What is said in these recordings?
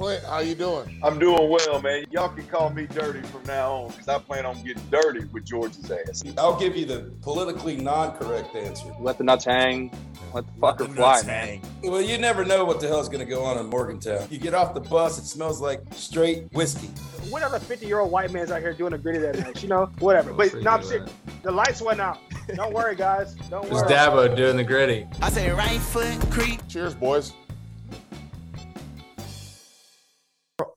Clint, how you doing? I'm doing well, man. Y'all can call me dirty from now on because I plan on getting dirty with George's ass. I'll give you the politically non-correct answer. Let the nuts hang. Let the fucker the fly, nuts man. hang. Well, you never know what the hell's going to go on in Morgantown. You get off the bus, it smells like straight whiskey. whatever 50 year old white man's out here doing a gritty that night, you know, whatever. But no, I'm serious. The lights went out. Don't worry, guys. Don't worry. It's worry. Dabo doing the gritty. I say right foot creep. Cheers, boys.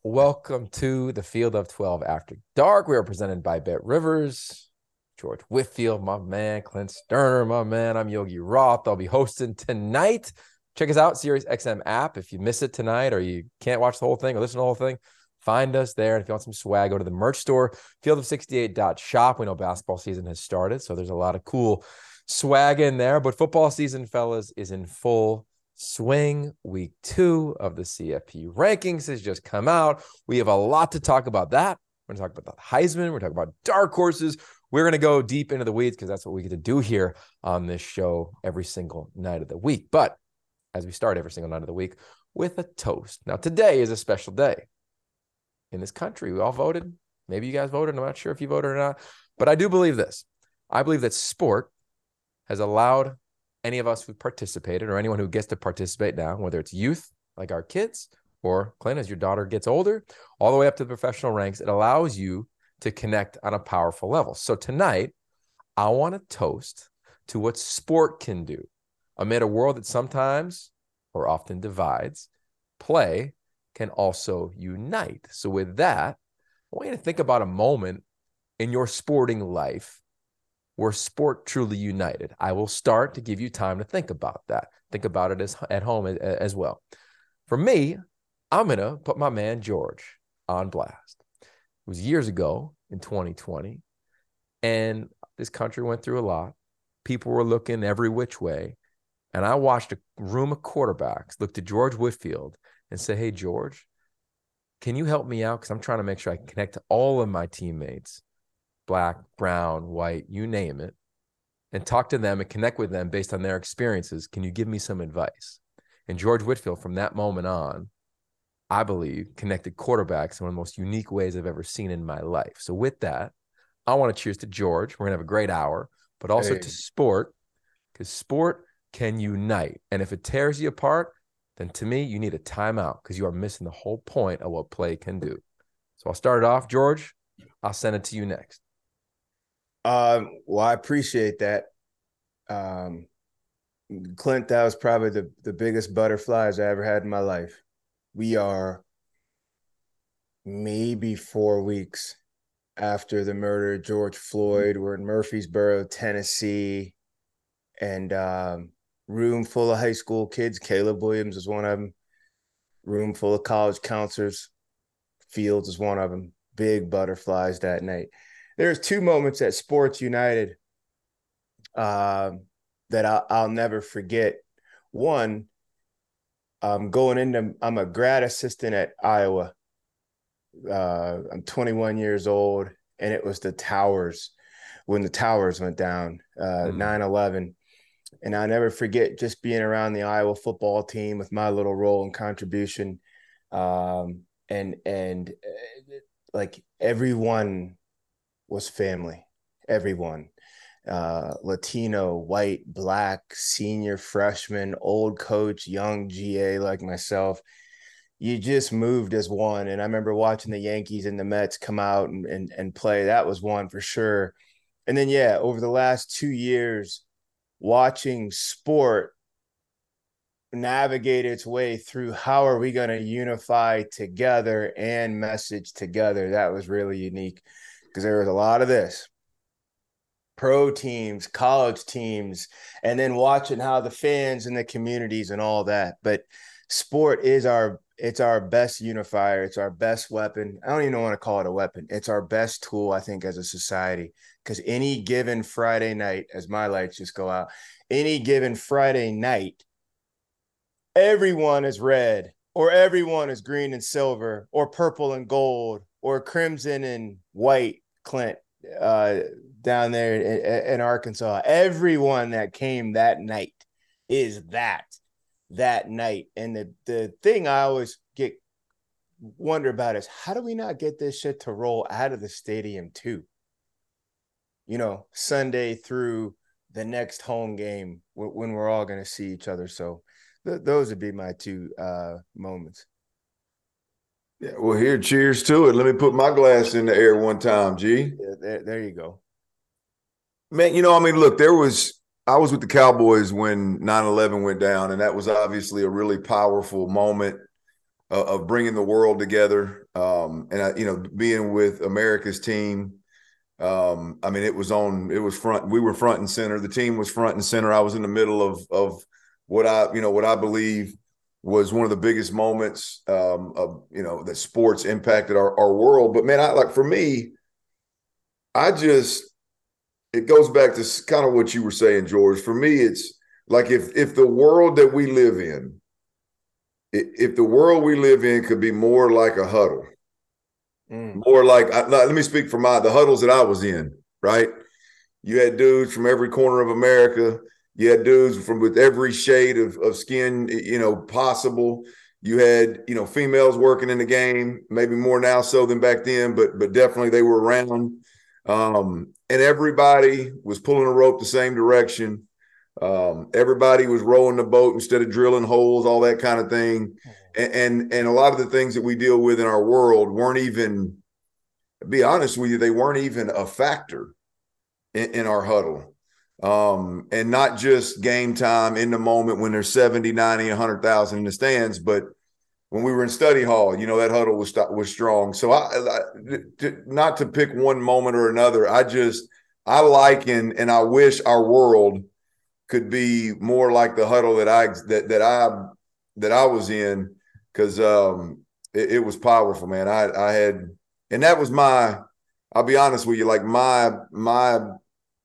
Welcome to the Field of 12 After Dark. We are presented by Bet Rivers. George Whitfield, my man. Clint Stoerner, my man. I'm Yogi Roth. I'll be hosting tonight. Check us out, Sirius XM app. If you miss it tonight or you can't watch the whole thing or listen to the whole thing, find us there. And if you want some swag, go to the merch store, field of68.shop. We know basketball season has started, so there's a lot of cool swag in there. But football season, fellas, is in full swing. Week two of the CFP rankings has just come out. We have a lot to talk about that. We're going to talk about the Heisman. We're talking about dark horses. We're going to go deep into the weeds because that's what we get to do here on this show every single night of the week. But as we start every single night of the week with a toast. Now, today is a special day in this country. We all voted. Maybe you guys voted. I'm not sure if you voted or not. But I do believe this I believe that sport has allowed any of us who participated or anyone who gets to participate now, whether it's youth like our kids or Clint, as your daughter gets older, all the way up to the professional ranks, it allows you to connect on a powerful level. So tonight, I want to toast to what sport can do amid a world that sometimes or often divides. Play can also unite. So, with that, I want you to think about a moment in your sporting life where sport truly united. I will start to give you time to think about that. Think about it as at home as, as well. For me, I'm gonna put my man George on blast. It was years ago in 2020, and this country went through a lot. People were looking every which way, and I watched a room of quarterbacks look to George Whitfield and say, "Hey, George, can you help me out? Because I'm trying to make sure I connect to all of my teammates." Black, brown, white, you name it, and talk to them and connect with them based on their experiences. Can you give me some advice? And George Whitfield, from that moment on, I believe, connected quarterbacks in one of the most unique ways I've ever seen in my life. So, with that, I want to cheers to George. We're going to have a great hour, but also Hey. to sport, because sport can unite. And if it tears you apart, then to me, you need a timeout because you are missing the whole point of what play can do. So, I'll start it off. George, I'll send it to you next. Um, well, I appreciate that. Um, Clint, that was probably the, the biggest butterflies I ever had in my life. We are maybe four weeks after the murder of George Floyd. We're in Murfreesboro, Tennessee, and um, room full of high school kids. Caleb Williams is one of them. Room full of college counselors. Fields is one of them. Big butterflies that night there's two moments at Sports United um, that I'll, I'll never forget. One, I'm going into, I'm a grad assistant at Iowa. Uh, I'm 21 years old, and it was the towers when the towers went down, uh, 9 11. And I'll never forget just being around the Iowa football team with my little role and contribution. Um, and, and uh, like everyone was family everyone uh, Latino, white, black, senior, freshman, old coach, young GA like myself. You just moved as one. And I remember watching the Yankees and the Mets come out and, and, and play. That was one for sure. And then, yeah, over the last two years, watching sport navigate its way through how are we going to unify together and message together that was really unique because there was a lot of this. Pro teams college teams and then watching how the fans and the communities and all that. But sport is our it's our best unifier. It's our best weapon. I don't even want to call it a weapon. It's our best tool i think as a society. Because any given friday night as my lights just go out any given friday night everyone is red or everyone is green and silver or purple and gold or crimson and white clint uh, down there in, in, arkansas. Everyone that came that night is that that night. And the, the thing i always get wonder about is how do we not get this shit to roll out of the stadium too? You know sunday through the next home game when we're all going to see each other. So th- those would be my two uh, moments. Yeah, well, here, cheers to it. Let me put my glass in the air one time, G. Yeah, there, there you go. Man, you know, I mean, look, there was, I was with the Cowboys when 9 11 went down, and that was obviously a really powerful moment of, of bringing the world together. Um, and, I, you know, being with America's team. Um, I mean, it was on, it was front, we were front and center. The team was front and center. I was in the middle of, of, what I, you know, what I believe was one of the biggest moments um, of, you know, that sports impacted our, our world. But man, I like for me, I just, it goes back to kind of what you were saying, George. For me, it's like if if the world that we live in, if the world we live in could be more like a huddle, mm. more like let me speak for my the huddles that I was in. Right, you had dudes from every corner of America you had dudes from with every shade of, of skin, you know, possible. You had, you know, females working in the game, maybe more now so than back then, but but definitely they were around. Um, and everybody was pulling a rope the same direction. Um, everybody was rowing the boat instead of drilling holes, all that kind of thing. And, and and a lot of the things that we deal with in our world weren't even, be honest with you, they weren't even a factor in, in our huddle um, and not just game time in the moment when there's 70, 90, 100,000 in the stands, but when we were in study hall, you know, that huddle was was strong. So I, I to, not to pick one moment or another, I just I like and I wish our world could be more like the huddle that I that that I that I was in because um it, it was powerful, man. I I had and that was my I'll be honest with you, like my my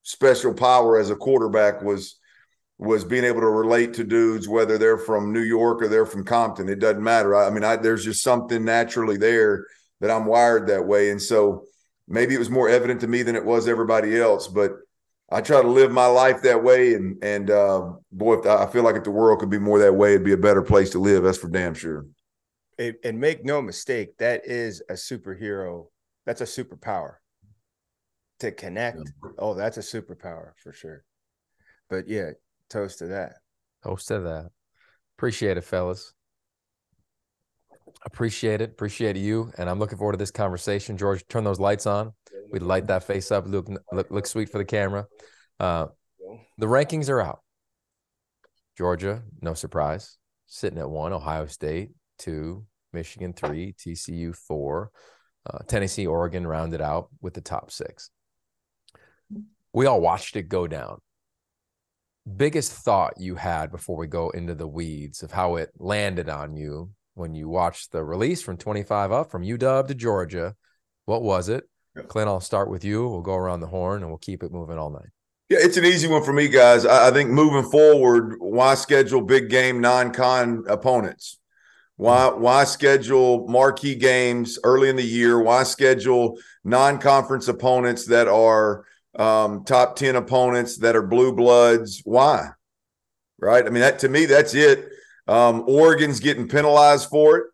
special power as a quarterback was was being able to relate to dudes whether they're from New York or they're from Compton. It doesn't matter. I, I mean, I, there's just something naturally there that I'm wired that way, and so maybe it was more evident to me than it was everybody else. But I try to live my life that way, and and uh, boy, if I feel like if the world could be more that way, it'd be a better place to live. That's for damn sure. and make no mistake, that is a superhero. That's a superpower to connect. Yeah. Oh, that's a superpower for sure. But yeah, toast to that. Toast to that. Appreciate it, fellas. Appreciate it. Appreciate you. And I'm looking forward to this conversation. George, turn those lights on. We'd light that face up. Look, look, look sweet for the camera. Uh, the rankings are out. Georgia, no surprise, sitting at one. Ohio State, two. Michigan, three. TCU, four. Uh, Tennessee, Oregon rounded out with the top six we all watched it go down. Biggest thought you had before we go into the weeds of how it landed on you when you watched the release from 25 up from UW to Georgia. What was it? Yeah. Clint, I'll start with you. We'll go around the horn and we'll keep it moving all night. Yeah, it's an easy one for me, guys. I, I think moving forward, why schedule big game non-con opponents? Why hmm. why schedule marquee games early in the year? Why schedule non-conference opponents that are um, top 10 opponents that are blue bloods. Why? Right. I mean, that to me, that's it. Um, Oregon's getting penalized for it.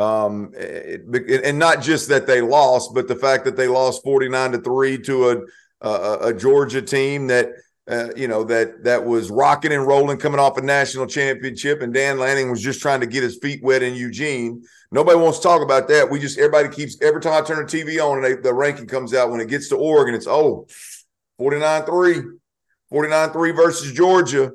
Um, it, and not just that they lost, but the fact that they lost 49 to 3 to a, uh, a Georgia team that uh, you know that that was rocking and rolling, coming off a national championship, and Dan Lanning was just trying to get his feet wet in Eugene. Nobody wants to talk about that. We just everybody keeps every time I turn the TV on and they, the ranking comes out when it gets to Oregon, it's oh 49-3, 49-3 versus Georgia.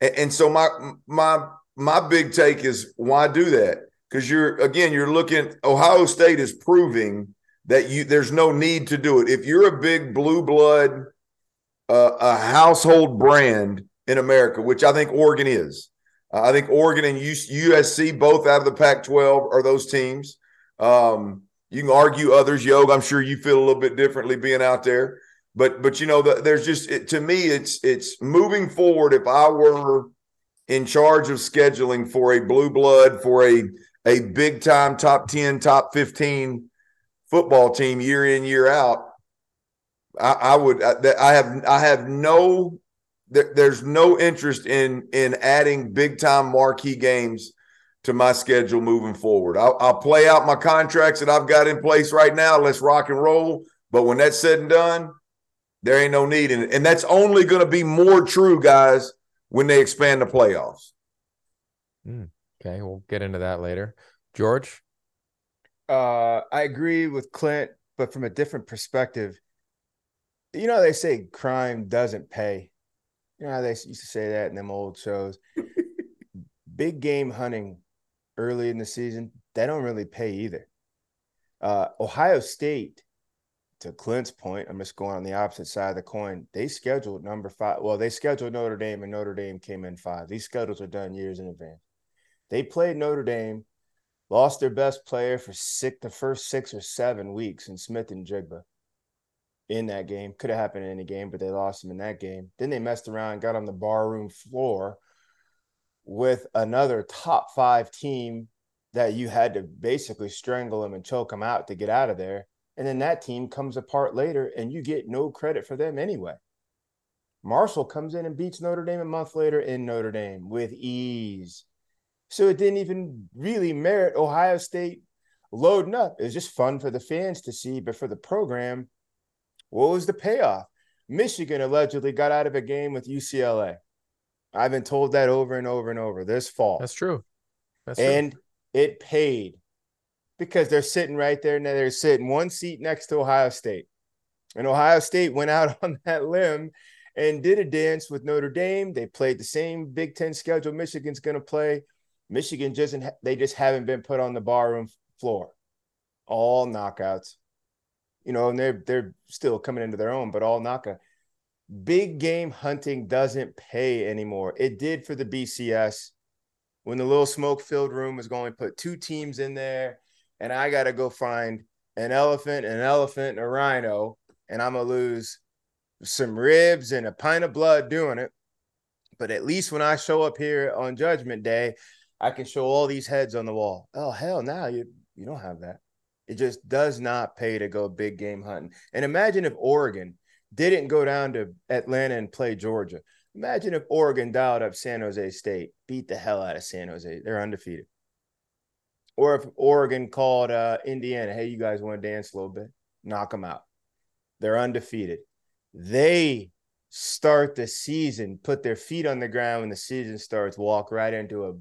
And, and so my my my big take is why do that? Because you're again, you're looking Ohio State is proving that you there's no need to do it. If you're a big blue blood, uh, a household brand in America, which I think Oregon is. Uh, I think Oregon and USC both out of the Pac-12 are those teams. Um, you can argue others, Yog. I'm sure you feel a little bit differently being out there, but but you know, the, there's just it, to me, it's it's moving forward. If I were in charge of scheduling for a blue blood for a a big time top 10 top 15 football team year in year out i, I would I, I, have i have no there, there's no interest in in adding big time marquee games to my schedule moving forward I'll, I'll play out my contracts that i've got in place right now let's rock and roll but when that's said and done there ain't no need in it and that's only going to be more true guys when they expand the playoffs mm. Okay, we'll get into that later. George? Uh, I agree with Clint, but from a different perspective. You know, they say crime doesn't pay. You know how they used to say that in them old shows. Big game hunting early in the season, they don't really pay either. Uh, Ohio State, to Clint's point, I'm just going on the opposite side of the coin. They scheduled number five. Well, they scheduled Notre Dame, and Notre Dame came in five. These schedules are done years in advance. They played Notre Dame, lost their best player for six, the first six or seven weeks in Smith-Njigba in that game. Could have happened in any game, but they lost him in that game. Then they messed around, got on the barroom floor with another top five team that you had to basically strangle them and choke them out to get out of there. And then that team comes apart later, and you get no credit for them anyway. Marshall comes in and beats Notre Dame a month later in Notre Dame with ease. So it didn't even really merit Ohio State loading up. It was just fun for the fans to see, but for the program, what was the payoff? Michigan allegedly got out of a game with UCLA. I've been told that over and over and over this fall. That's true. That's and true. it paid because they're sitting right there and they're sitting one seat next to Ohio State. And Ohio State went out on that limb and did a dance with Notre Dame. They played the same Big Ten schedule Michigan's going to play. Michigan just they just haven't been put on the barroom floor. All knockouts. You know, and they're they're still coming into their own, but all knockout. Big game hunting doesn't pay anymore. It did for the BCS when the little smoke filled room was going to put two teams in there, and I got to go find an elephant, an elephant, and a rhino, and I'm gonna lose some ribs and a pint of blood doing it. But at least when I show up here on Judgment Day, I can show all these heads on the wall. Oh hell, now you you don't have that. It just does not pay to go big game hunting. And imagine if Oregon didn't go down to Atlanta and play Georgia. Imagine if Oregon dialed up San Jose State, beat the hell out of San Jose. They're undefeated. Or if Oregon called uh, Indiana, hey, you guys want to dance a little bit? Knock them out. They're undefeated. They start the season, put their feet on the ground when the season starts, walk right into a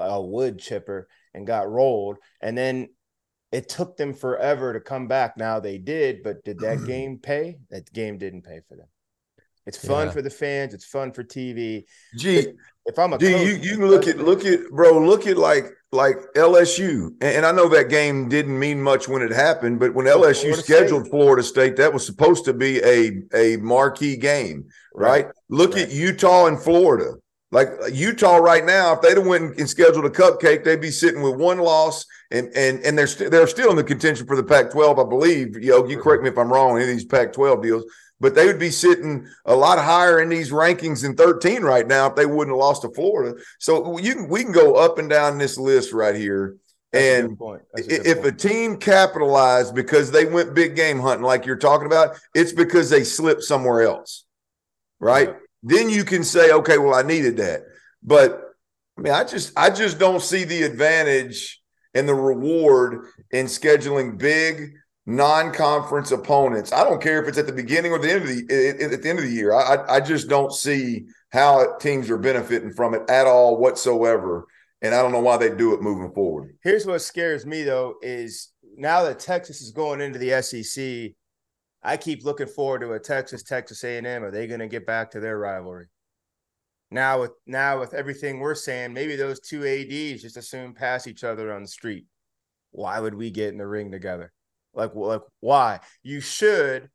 a wood chipper and got rolled. And then it took them forever to come back. Now they did, but did that game pay? That game didn't pay for them. It's fun yeah. for the fans. It's fun for TV. Gee, if I'm a coach, you you can look at look at bro, look at like like LSU, and, and, I know that game didn't mean much when it happened, but when LSU Florida scheduled State. Florida State, that was supposed to be a a marquee game, right? right. Look right. at Utah and Florida. Like uh, Utah right now, if they'd have went and scheduled a cupcake, they'd be sitting with one loss, and and and they're st- they're still in the contention for the Pac-12, I believe. Yo, you correct me if I'm wrong. Any of these Pac-12 deals, but they would be sitting a lot higher in these rankings than 13 right now if they wouldn't have lost to Florida. So you can, we can go up and down this list right here. That's and a if point. a team capitalized because they went big game hunting, like you're talking about, it's because they slipped somewhere else, right? Yeah then you can say, okay, well, I needed that. But I mean, I just I just don't see the advantage and the reward in scheduling big non-conference opponents. I don't care if it's at the beginning or the end of the at the end of the year. I I just don't see how teams are benefiting from it at all whatsoever. And I don't know why they do it moving forward. Here's what scares me though is now that Texas is going into the SEC, I keep looking forward to a Texas Texas A&M. Are they going to get back to their rivalry? Now with now with everything we're saying, maybe those two ads just assume pass each other on the street. Why would we get in the ring together? Like, like why? You should.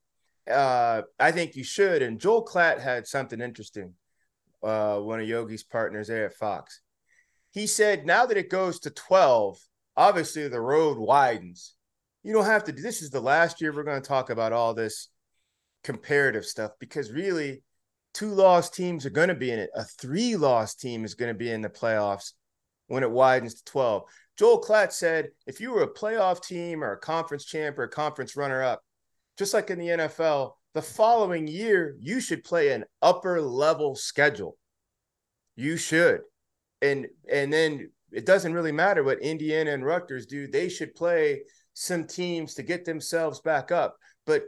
Uh, I think you should. And Joel Klatt had something interesting. Uh, one of Yogi's partners there at Fox. He said, now that it goes to 12, obviously the road widens. You don't have to. This is the last year we're going to talk about all this comparative stuff because really two lost teams are going to be in it. A three lost team is going to be in the playoffs when it widens to 12. Joel Klatt said if you were a playoff team or a conference champ or a conference runner up, just like in the NFL, the following year you should play an upper level schedule. You should. And and then it doesn't really matter what Indiana and Rutgers do. They should play some teams to get themselves back up. But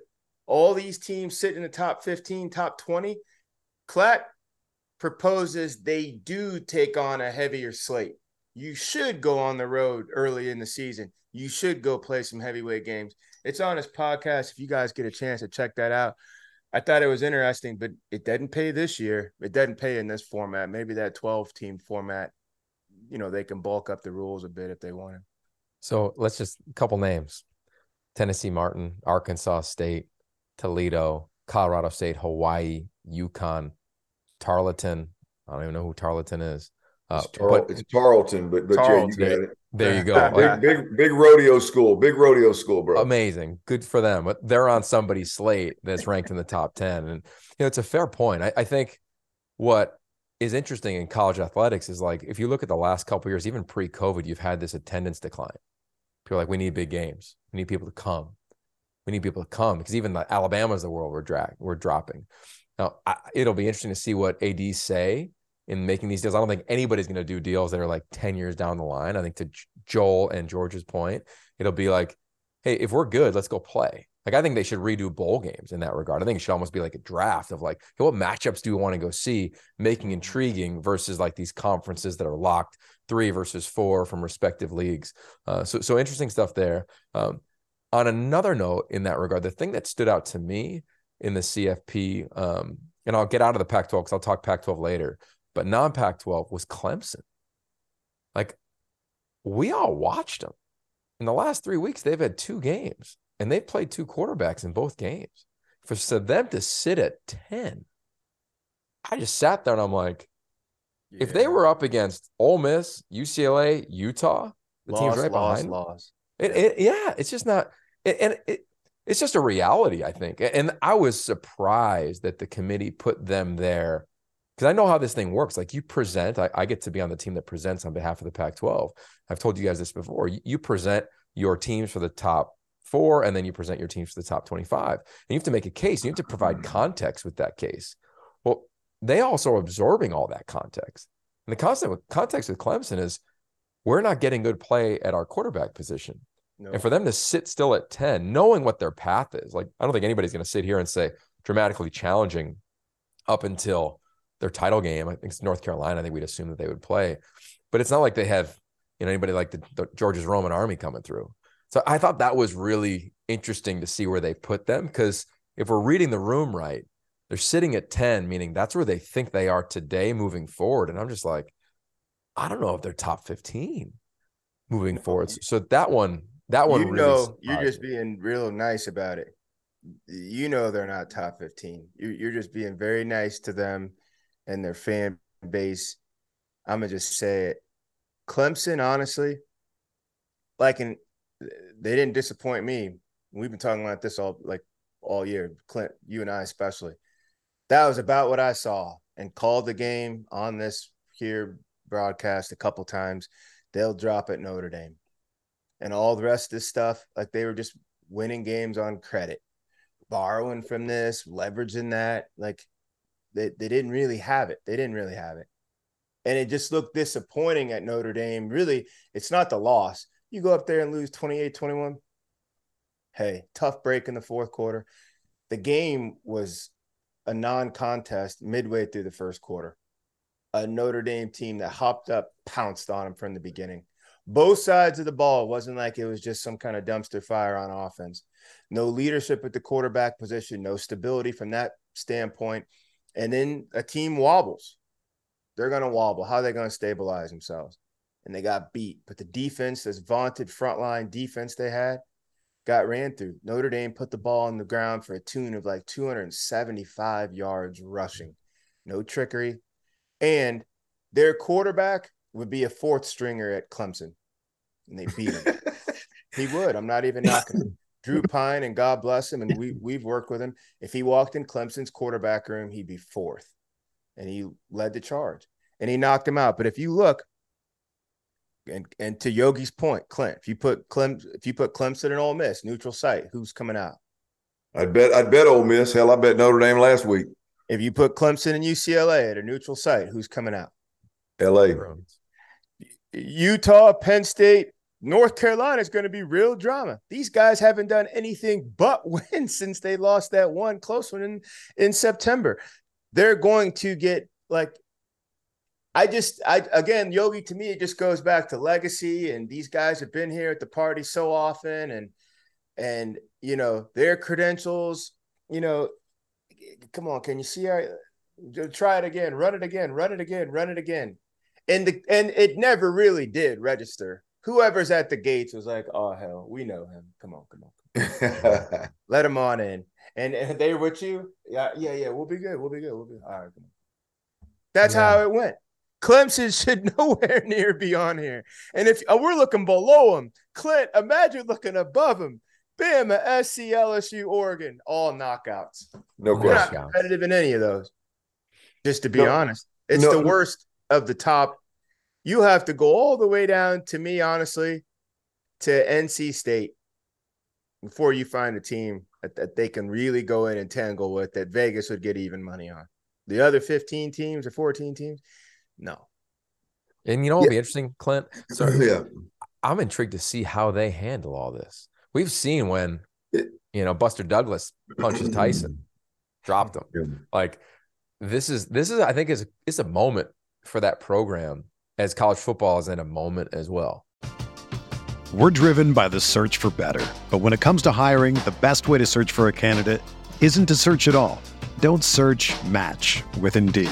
all these teams sit in the top 15, top 20, Klatt proposes they do take on a heavier slate. You should go on the road early in the season. You should go play some heavyweight games. It's on his podcast. If you guys get a chance to check that out, I thought it was interesting, but it doesn't pay this year. It doesn't pay in this format. Maybe that 12 team format, you know, they can bulk up the rules a bit if they want to. So let's just a couple names Tennessee Martin, Arkansas State, Toledo, Colorado State, Hawaii, UConn, Tarleton. I don't even know who Tarleton is. Uh, it's, Tar- but, it's Tarleton, but, but Tarleton. Yeah, you got it. There you go. big, big, big rodeo school. Big rodeo school, bro. Amazing. Good for them. But they're on somebody's slate that's ranked in the top 10. And, you know, it's a fair point. I, I think what is interesting in college athletics is like, if you look at the last couple years, even pre COVID, you've had this attendance decline. People like, we need big games. We need people to come. We need people to come because even the Alabama's the world we're drag, we're dropping. Now, I, it'll be interesting to see what ADs say in making these deals. I don't think anybody's going to do deals that are like 10 years down the line. I think to Joel and George's point, it'll be like, hey, if we're good, let's go play. Like, I think they should redo bowl games in that regard. I think it should almost be like a draft of like, hey, what matchups do we want to go see, making intriguing versus like these conferences that are locked three versus four from respective leagues. Uh, so, so interesting stuff there. Um, on another note, in that regard, the thing that stood out to me in the CFP. Um, and I'll get out of the Pac 12 because I'll talk Pac 12 later. But non Pac 12 was Clemson. Like we all watched them. In the last three weeks, they've had two games and they've played two quarterbacks in both games. For them to sit at 10, I just sat there and I'm like, yeah. if they were up against Ole Miss, UCLA, Utah, the team's right behind. Loss. It, it, yeah, it's just not. and it, it's just a reality, I think. And I was surprised that the committee put them there because I know how this thing works. Like you present, I, I, get to be on the team that presents on behalf of the Pac 12. I've told you guys this before. You, you, present your teams for the top four, and then you present your teams for the top 25. And you have to make a case. You have to provide mm. context with that case. They also are absorbing all that context. And the concept, context with Clemson is we're not getting good play at our quarterback position. No. And for them to sit still at 10, knowing what their path is, like I don't think anybody's going to sit here and say dramatically challenging up until their title game. I think it's North Carolina. I think we'd assume that they would play, but it's not like they have you know anybody like the, the Georgia's Roman Army coming through. So I thought that was really interesting to see where they put them because if we're reading the room right, they're sitting at 10, meaning that's where they think they are today moving forward. And I'm just like, I don't know if they're top 15 moving forward. So that one that one, you really know, you're just being real nice about it. You know, they're not top 15. You're just being very nice to them and their fan base. I'm gonna just say it. Clemson, honestly, like, and they didn't disappoint me. We've been talking about this all like all year, Clint, you and I especially. That was about what I saw and called the game on this here broadcast a couple times. They'll drop at Notre Dame and all the rest of this stuff. Like they were just winning games on credit, borrowing from this, leveraging that. Like they, they didn't really have it. They didn't really have it. And it just looked disappointing at Notre Dame. Really, it's not the loss. You go up there and lose 28 21. Hey, tough break in the fourth quarter. The game was a non-contest midway through the first quarter. A Notre Dame team that hopped up, pounced on them from the beginning. Both sides of the ball wasn't like it was just some kind of dumpster fire on offense. No leadership at the quarterback position, no stability from that standpoint. And then a team wobbles. They're going to wobble. How are they going to stabilize themselves? And they got beat. But the defense, this vaunted frontline defense they had, got ran through. Notre Dame put the ball on the ground for a tune of like 275 yards rushing. No trickery. And their quarterback would be a fourth stringer at Clemson. And they beat him. he would. I'm not even knocking him. Drew Pyne and God bless him, and we we've worked with him. If he walked in Clemson's quarterback room, he'd be fourth. And he led the charge. And he knocked him out. But if you look, and and to Yogi's point, Clint, if you put Clem, if you put Clemson and Ole Miss neutral site, who's coming out? I'd bet I'd bet Ole Miss. Hell, I bet Notre Dame last week. If you put Clemson and UCLA at a neutral site, who's coming out? L.A. Utah, Penn State, North Carolina is going to be real drama. These guys haven't done anything but win since they lost that one close one in, in September. They're going to get like I just, I again, Yogi to me, it just goes back to legacy, and these guys have been here at the party so often, and and you know their credentials. You know, come on, can you see? I uh, try it again, run it again, run it again, run it again, and the and it never really did register. Whoever's at the gates was like, "Oh hell, we know him. Come on, come on, let him on in." And, and they with you, yeah, yeah, yeah. We'll be good. We'll be good. We'll be all right. That's yeah. how it went. Clemson should nowhere near be on here. And if oh, we're looking below them, Clint, imagine looking above them. Bama, SC, LSU, Oregon, all knockouts. No question. Not competitive in any of those. Just to be no, honest, it's no, the worst of the top. You have to go all the way down to me, honestly, to NC State before you find a team that, that they can really go in and tangle with that Vegas would get even money on. The other 15 teams or 14 teams, no. And you know what would be interesting, Clint? Sorry. Yeah. I'm intrigued to see how they handle all this. We've seen when you know Buster Douglas punches Tyson, dropped him. Yeah. Like this is this is I think is it's a moment for that program as college football is in a moment as well. We're driven by the search for better. But when it comes to hiring, the best way to search for a candidate isn't to search at all. Don't search, match with Indeed.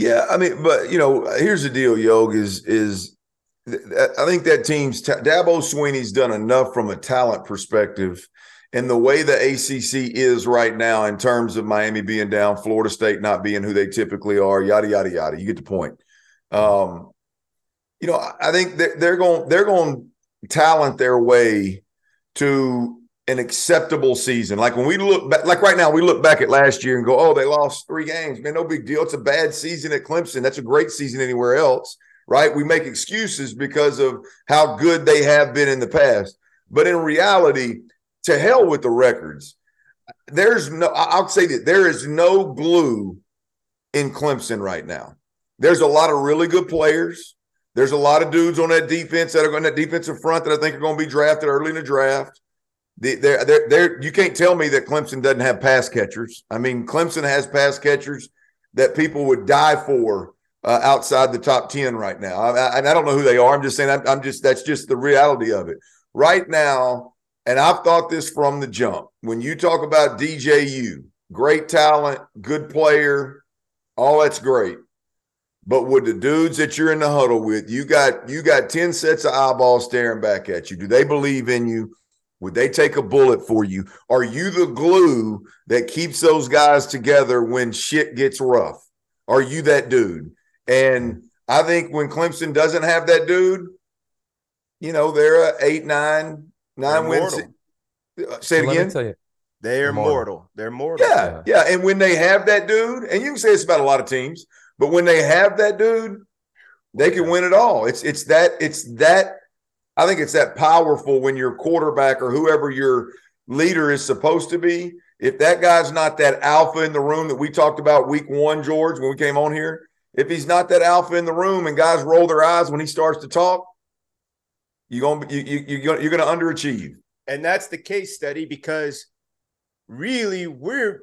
Yeah, I mean, but you know, here's the deal, Yog is is I think that team's Dabo Swinney's done enough from a talent perspective, and the way the ACC is right now in terms of Miami being down, Florida State not being who they typically are, yada yada yada. You get the point. Um, you know, I think they're going they're going talent their way to an acceptable season. Like when we look back, like right now, we look back at last year and go, oh, they lost three games. Man, no big deal. It's a bad season at Clemson. That's a great season anywhere else, right? We make excuses because of how good they have been in the past. But in reality, to hell with the records. There's no, I'll say that there is no glue in Clemson right now. There's a lot of really good players. There's a lot of dudes on that defense that are on that defensive front that I think are going to be drafted early in the draft. They're, they're, they're, you can't tell me that Clemson doesn't have pass catchers. I mean, Clemson has pass catchers that people would die for uh, outside the top 10 right now. I, I, I, don't know who they are. I'm just saying, I'm, I'm, just, that's just the reality of it. Right now, and I've thought this from the jump. When you talk about DJU, great talent, good player, all that's great. But with the dudes that you're in the huddle with, you got you got 10 sets of eyeballs staring back at you. Do they believe in you? Would they take a bullet for you? Are you the glue that keeps those guys together when shit gets rough? Are you that dude? And I think when Clemson doesn't have that dude, you know, they're a eight, nine, nine wins. Uh, say it Let again. you, They're Mortal. mortal. They're mortal. Yeah, yeah. And when they have that dude, and you can say it's about a lot of teams, but when they have that dude, they can win it all. It's it's that it's that I think it's that powerful when your quarterback or whoever your leader is supposed to be. If that guy's not that alpha in the room that we talked about week one, George, when we came on here, if he's not that alpha in the room and guys roll their eyes when he starts to talk, you're gonna you, you, you're you're gonna underachieve. And that's the case study because really we're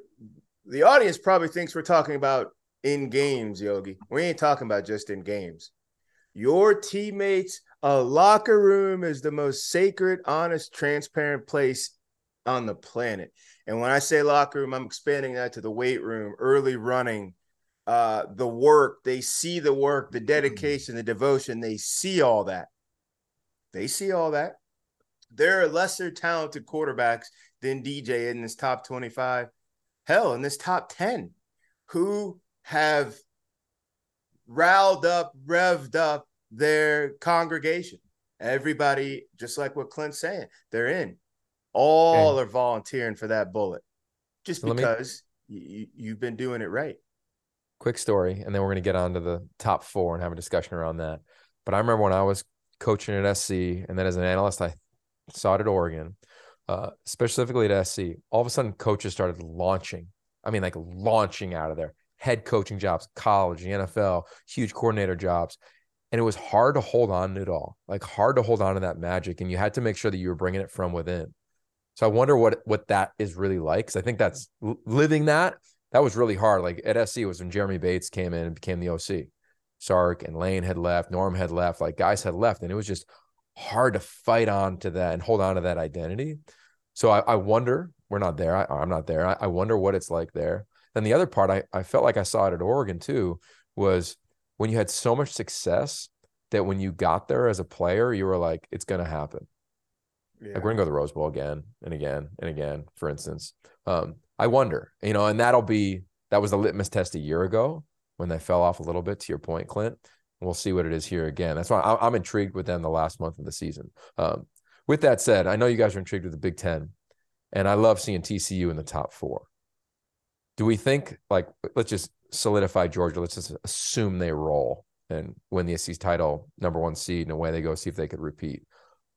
the audience probably thinks we're talking about in games, Yogi. We ain't talking about just in games. Your teammates, a locker room is the most sacred, honest, transparent place on the planet. And when I say locker room, I'm expanding that to the weight room, early running, uh, the work. They see the work, the dedication, the devotion. They see all that. They see all that. There are lesser talented quarterbacks than DJ in this top 25. Hell, in this top 10, who have riled up, revved up their congregation. Everybody, just like what Clint's saying, they're in. All are volunteering for that bullet just So let me- because you, you've been doing it right. quick story, and then we're going to get on to the top four and have a discussion around that. But I remember when I was coaching at SC, and then as an analyst, I saw it at Oregon, uh, specifically at SC. All of a sudden, coaches started launching. I mean, like launching out of there. Head coaching jobs, college, the NFL, huge coordinator jobs. And it was hard to hold on to it all, like hard to hold on to that magic. And you had to make sure that you were bringing it from within. So I wonder what what that is really like. Cause I think that's living that that was really hard. Like at SC was when Jeremy Bates came in and became the OC. Sark and Lane had left, Norm had left, like guys had left, and it was just hard to fight on to that and hold on to that identity. So I, I wonder, we're not there. I, I'm not there. I, I wonder what it's like there. And the other part, I, I felt like I saw it at Oregon too, was when you had so much success that when you got there as a player, you were like, it's going to happen. Yeah. Like we're gonna go to the Rose Bowl again and again and again, for instance. Um, I wonder, you know, and that'll be that was the litmus test a year ago when they fell off a little bit. To your point, Clint, we'll see what it is here again. That's why I'm, I'm intrigued with them the last month of the season. Um, with that said, I know you guys are intrigued with the Big Ten, and I love seeing TCU in the top four. Do we think like let's just solidify Georgia? Let's just assume they roll and win the SEC title, number one seed, and away they go. See if they could repeat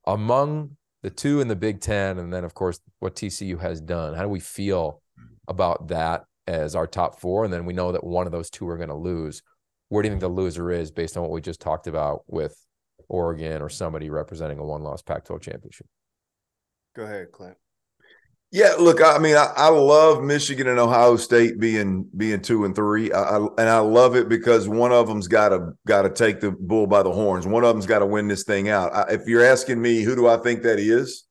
among the two in the Big Ten, and then of course what TCU has done. How do we feel about that as our top four? And then we know that one of those two are going to lose. Where do you think the loser is based on what we just talked about with Oregon or somebody representing a one-loss Pac-12 championship? Go ahead, Clint. Yeah, look, I mean, I, I love Michigan and Ohio State being being two and three, I, I, and I love it because one of them's got to got to take the bull by the horns. One of them's got to win this thing out. If you're asking me, who do I think that is?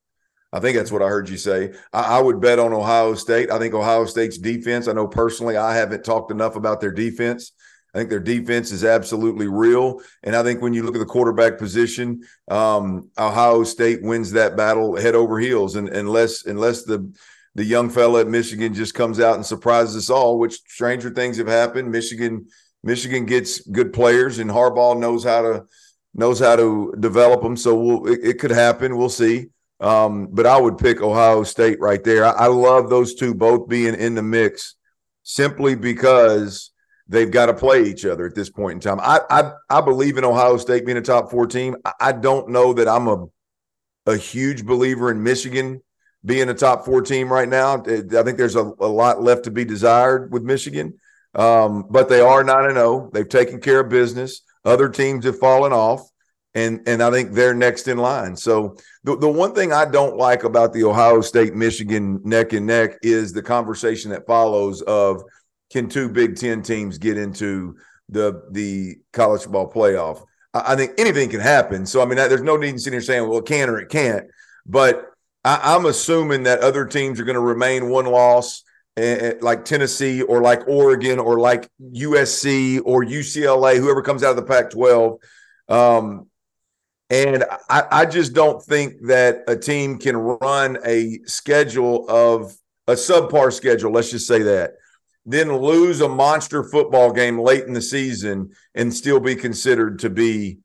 I think that's what I heard you say. I would bet on Ohio State. I think Ohio State's defense. I know personally, I haven't talked enough about their defense. I think their defense is absolutely real. And I think when you look at the quarterback position, um, Ohio State wins that battle head over heels. And unless unless the the young fella at Michigan just comes out and surprises us all, which stranger things have happened. Michigan Michigan gets good players, and Harbaugh knows how to knows how to develop them. So we'll, it, it could happen. We'll see. Um, but I would pick Ohio State right there. I, I love those two both being in the mix simply because they've got to play each other at this point in time. I I, I believe in Ohio State being a top four team. I, don't know that I'm a a huge believer in Michigan being a top four team right now. I think there's a, a lot left to be desired with Michigan. Um, but they are 9 and 0. They've taken care of business. Other teams have fallen off. And, and I think they're next in line. So the, the one thing I don't like about the Ohio State Michigan neck and neck is the conversation that follows of can two Big Ten teams get into the the college football playoff? I, I think anything can happen. So I mean, there's no need in sitting here saying, well, it can or it can't. But I, am assuming that other teams are going to remain one loss, uh, like Tennessee or like Oregon or like USC or UCLA, whoever comes out of the Pac-12. Um, and I, I just don't think that a team can run a schedule of a subpar schedule. Let's just say that then lose a monster football game late in the season and still be considered to be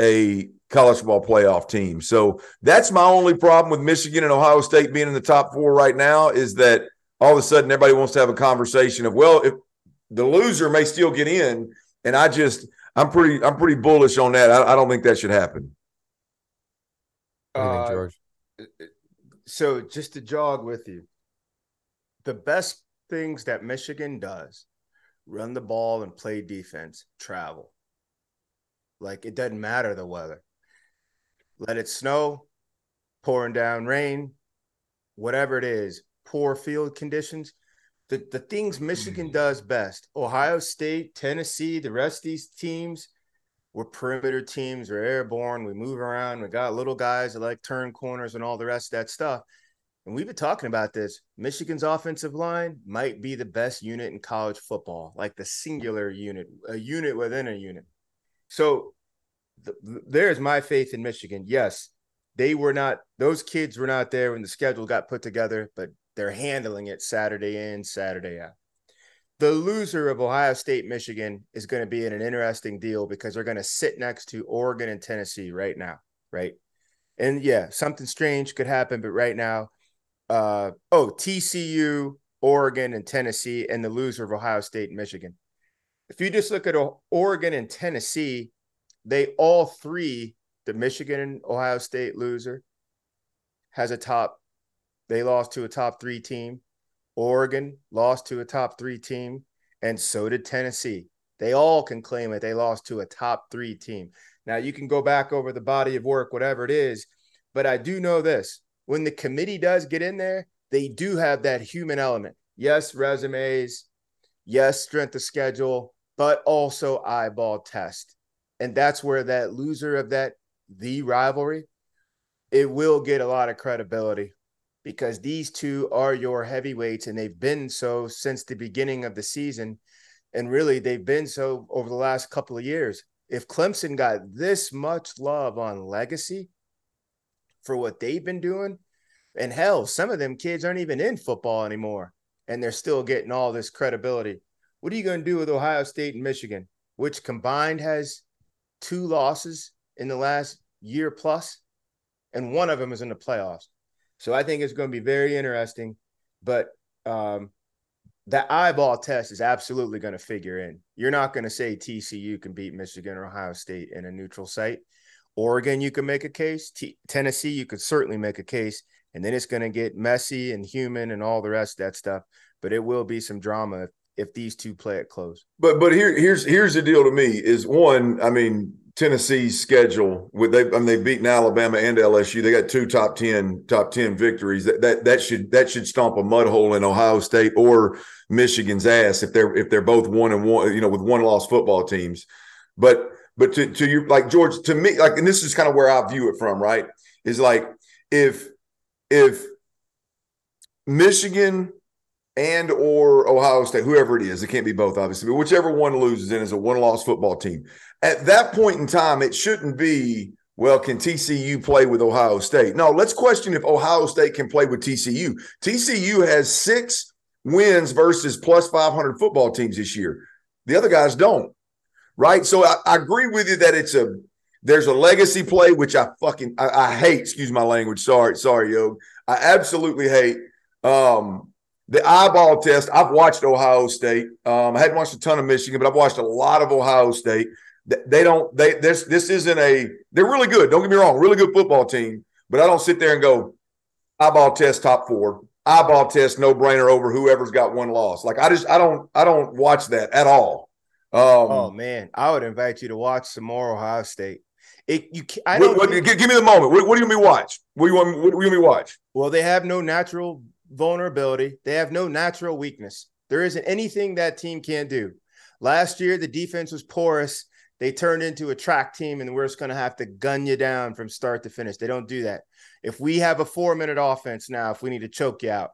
a college football playoff team. So that's my only problem with Michigan and Ohio State being in the top four right now is that all of a sudden everybody wants to have a conversation of, well, if the loser may still get in. And I just, I'm pretty, I'm pretty bullish on that. I, I don't think that should happen. Uh, George? So just to jog with you, the best things that Michigan does run the ball and play defense, travel. Like it doesn't matter the weather. Let it snow, pouring down rain, whatever it is, poor field conditions. The, the things Michigan mm. does best, Ohio State, Tennessee, the rest of these teams, we're perimeter teams, we're airborne, we move around, we got little guys that like turn corners and all the rest of that stuff and we've been talking about this. Michigan's offensive line might be the best unit in college football, like the singular unit, a unit within a unit. So th- there's my faith in Michigan. Yes, they were not; those kids were not there when the schedule got put together, but they're handling it Saturday in, Saturday out. The loser of Ohio State, Michigan is going to be in an interesting deal because they're going to sit next to Oregon and Tennessee right now, right? And yeah, something strange could happen, but right now uh, oh, TCU, Oregon, and Tennessee, and the loser of Ohio State and Michigan. If you just look at Oregon and Tennessee, they all three, the Michigan and Ohio State loser, has a top. They lost to a top three team. Oregon lost to a top three team, and so did Tennessee. They all can claim it. They lost to a top three team. Now you can go back over the body of work, whatever it is, but I do know this: when the committee does get in there, they do have that human element. Yes, resumes, yes, strength of schedule, but also eyeball test. And that's where that loser of that, the rivalry, it will get a lot of credibility because these two are your heavyweights and they've been so since the beginning of the season. And really, they've been so over the last couple of years. If Clemson got this much love on legacy, for what they've been doing. And hell, some of them kids aren't even in football anymore, and they're still getting all this credibility. What are you going to do with Ohio State and Michigan, which combined has two losses in the last year plus, and one of them is in the playoffs? So I think it's going to be very interesting. But um, that eyeball test is absolutely going to figure in. You're not going to say TCU can beat Michigan or Ohio State in a neutral site. Oregon, you can make a case. T- Tennessee, you could certainly make a case. And then it's going to get messy and human and all the rest of that stuff. But it will be some drama if, if these two play it close. But but here here's here's the deal to me is one. I mean Tennessee's schedule with they I mean they've beaten Alabama and LSU. They got two top ten top ten victories. That that that should that should stomp a mud hole in Ohio State or Michigan's ass if they're if they're both one and one you know with one loss football teams. But but to, to you, like George, to me, like, and this is kind of where I view it from, right? Is like if if Michigan and or Ohio State, whoever it is, it can't be both, obviously, but whichever one loses in is a one-loss football team. At that point in time, it shouldn't be, well, can TCU play with Ohio State? No, let's question if Ohio State can play with TCU. TCU has six wins versus plus 500 football teams this year. The other guys don't right? So I, I, agree with you that it's a there's a legacy play which I fucking I, I hate. Excuse my language. Sorry, sorry, yo. I absolutely hate um, the eyeball test. I've watched Ohio State. Um, I hadn't watched a ton of Michigan, but I've watched a lot of Ohio State. They don't. They this this isn't a. They're really good. Don't get me wrong. Really good football team. But I don't sit there and go eyeball test top four eyeball test no brainer over whoever's got one loss. Like I just I don't I don't watch that at all. Um, oh man, I would invite you to watch some more Ohio State. It you I what, what, give, give, me the moment. What, what, do you want me watch? What do you want? What do you want me watch? Well, they have no natural vulnerability. They have no natural weakness. There isn't anything that team can't do. Last year, the defense was porous. they turned into a track team and we're just going to have to gun you down from start to finish. They don't do that. If we have a four minute offense now, if we need to choke you out,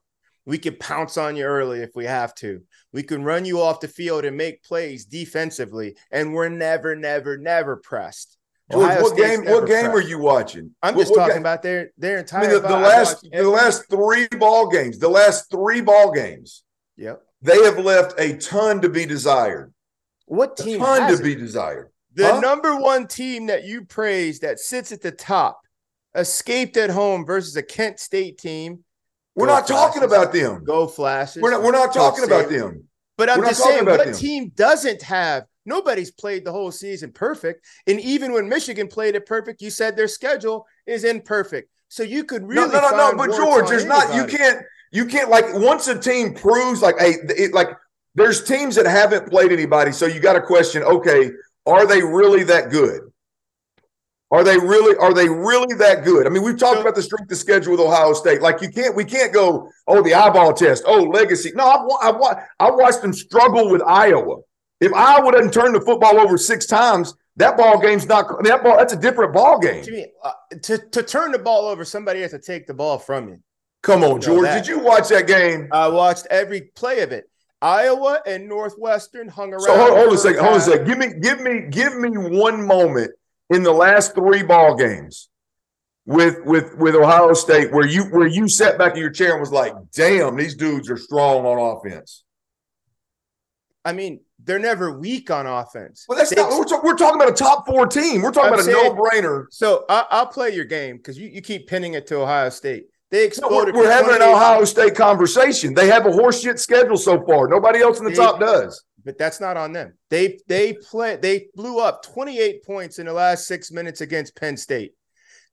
we can pounce on you early if we have to. We can run you off the field and make plays defensively, and we're never, never, never pressed. George, what State's game? What game pressed. are you watching? I'm what, just talking game? about their their entire. I mean, the, the last the last three ball games, the last three ball games. Yep. They have left a ton to be desired. What team? A ton to be desired. The huh? number one team that you praise that sits at the top escaped at home versus a Kent State team we're not flashes. talking about them. Go flashes. We're not. We're not talking about them. But I'm just saying, what them. team doesn't have? Nobody's played the whole season perfect, and even when Michigan played it perfect, you said their schedule is imperfect. So you could really no, no, no, no. But George, there's not. You can't. You can't like once a team proves like hey, it, like there's teams that haven't played anybody, so you got to question. Okay, are they really that good? Are they really are they really that good? I mean, we've talked about the strength of schedule with Ohio State. Like you can't we can't go oh the eyeball test oh legacy. No, I've, I've, I watched them struggle with Iowa. If Iowa doesn't turn the football over six times, that ball game's not that ball. That's a different ball game. Mean, uh, to to turn the ball over, somebody has to take the ball from you. Come on, George. Did you watch that game? I watched every play of it. Iowa and Northwestern hung around. So hold, hold a second. Hold a second. Give me, give me, give me one moment in the last three ball games with with with Ohio State where you where you sat back in your chair and was like, "Damn, these dudes are strong on offense." I mean, they're never weak on offense. Well, that's they, not. We're, talk, we're, talking about a top four team. We're talking I'm about saying, a no brainer. So I, will play your game because you, you keep pinning it to Ohio State. They exploded. No, we're, we're having an Ohio State conversation. They have a horseshit schedule so far. Nobody else in the they, top does but that's not on them. They they play they blew up 28 points in the last 6 minutes against Penn State.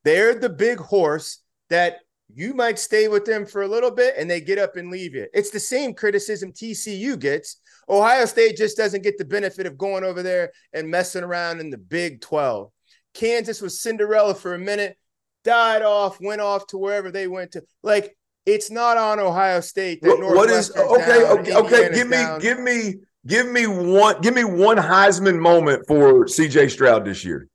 They're the big horse that you might stay with them for a little bit and they get up and leave you. It's the same criticism TCU gets. Ohio State just doesn't get the benefit of going over there and messing around in the Big 12. Kansas was Cinderella for a minute, died off, went off to wherever they went to. Like it's not on Ohio State. That what, what is okay? Down, okay, okay. Give me, down. give me Give me one. Give me one Heisman moment for C.J. Stroud this year.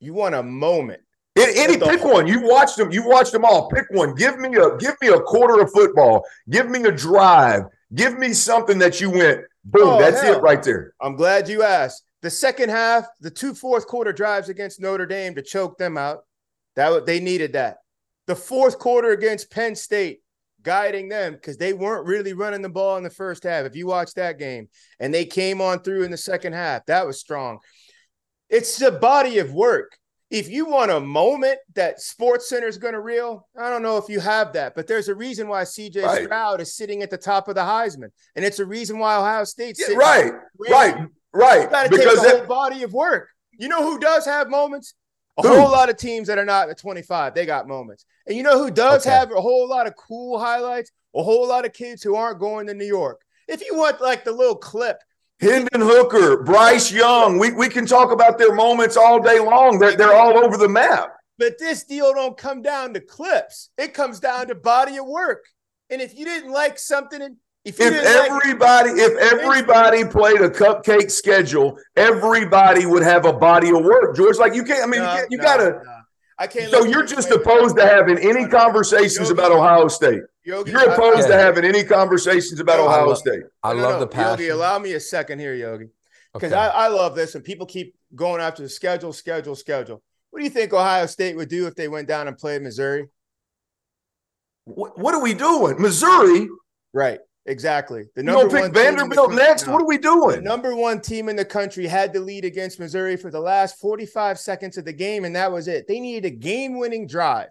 You want a moment? Any, any pick one. You watched them. You watched them all. Pick one. Give me a. Give me a quarter of football. Give me a drive. Give me something that you went. Boom. Oh, that's hell. it right there. I'm glad you asked. The second half, the two fourth quarter drives against Notre Dame to choke them out. That they needed that. The fourth quarter against Penn State, guiding them because they weren't really running the ball in the first half. If you watch that game and they came on through in the second half, that was strong. It's the body of work. If you want a moment that Sports Center is going to reel, I don't know if you have that, but there's a reason why CJ right. Stroud is sitting at the top of the Heisman, and it's a reason why Ohio State's yeah, right, right, right. You got to take the whole body of work. You know who does have moments? A Dude. whole lot of teams that are not at 25, they got moments. And you know who does okay. have a whole lot of cool highlights? A whole lot of kids who aren't going to New York. If you want like the little clip, Hendon Hooker, Bryce Young, we, we can talk about their moments all day long. They're, they're all over the map. But this deal don't come down to clips. It comes down to body of work. And if you didn't like something if, if everybody, like, if everybody played a cupcake schedule, everybody would have a body of work. George, like you can't. I mean, no, you, you no, gotta. No. I can't. So you're just opposed to having any conversations Yogi, about Ohio State. Yogi, you're opposed I, to having any conversations about Ohio love, State. I love the passion. Yogi, allow me a second here, Yogi, because okay. I, I love this, and people keep going after the schedule, schedule, schedule. What do you think Ohio State would do if they went down and played Missouri? What, what are we doing, Missouri? Right. Exactly. The number you pick Vanderbilt next. What are we doing? The number one team in the country had to lead against Missouri for the last 45 seconds of the game, and that was it. They needed a game-winning drive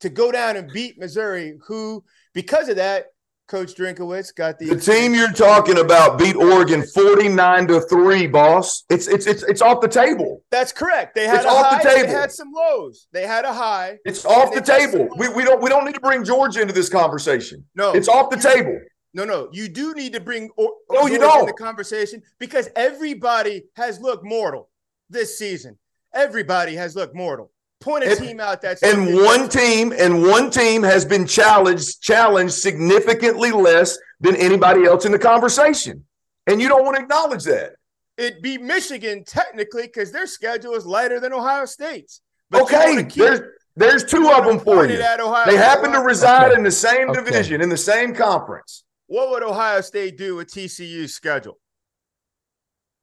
to go down and beat Missouri, who, because of that, Coach Drinkwitz got the the team you're talking about beat Oregon 49 to 3, boss. It's it's it's it's off the table. That's correct. They had it's off high, the table. They had some lows. They had a high. It's off the table. We, we don't we don't need to bring Georgia into this conversation. No, it's off the table. No, no, you do need to bring or, no, you don't. in the conversation because everybody has looked mortal this season. Everybody has looked mortal. Point a and, team out that's and one team and one team has been challenged challenged significantly less than anybody else in the conversation. And you don't want to acknowledge that. It'd be Michigan technically because their schedule is lighter than Ohio State's. But okay, there's there's two of them for you. They happen to reside okay. in the same okay. division, in the same conference. What would Ohio State do with TCU's schedule?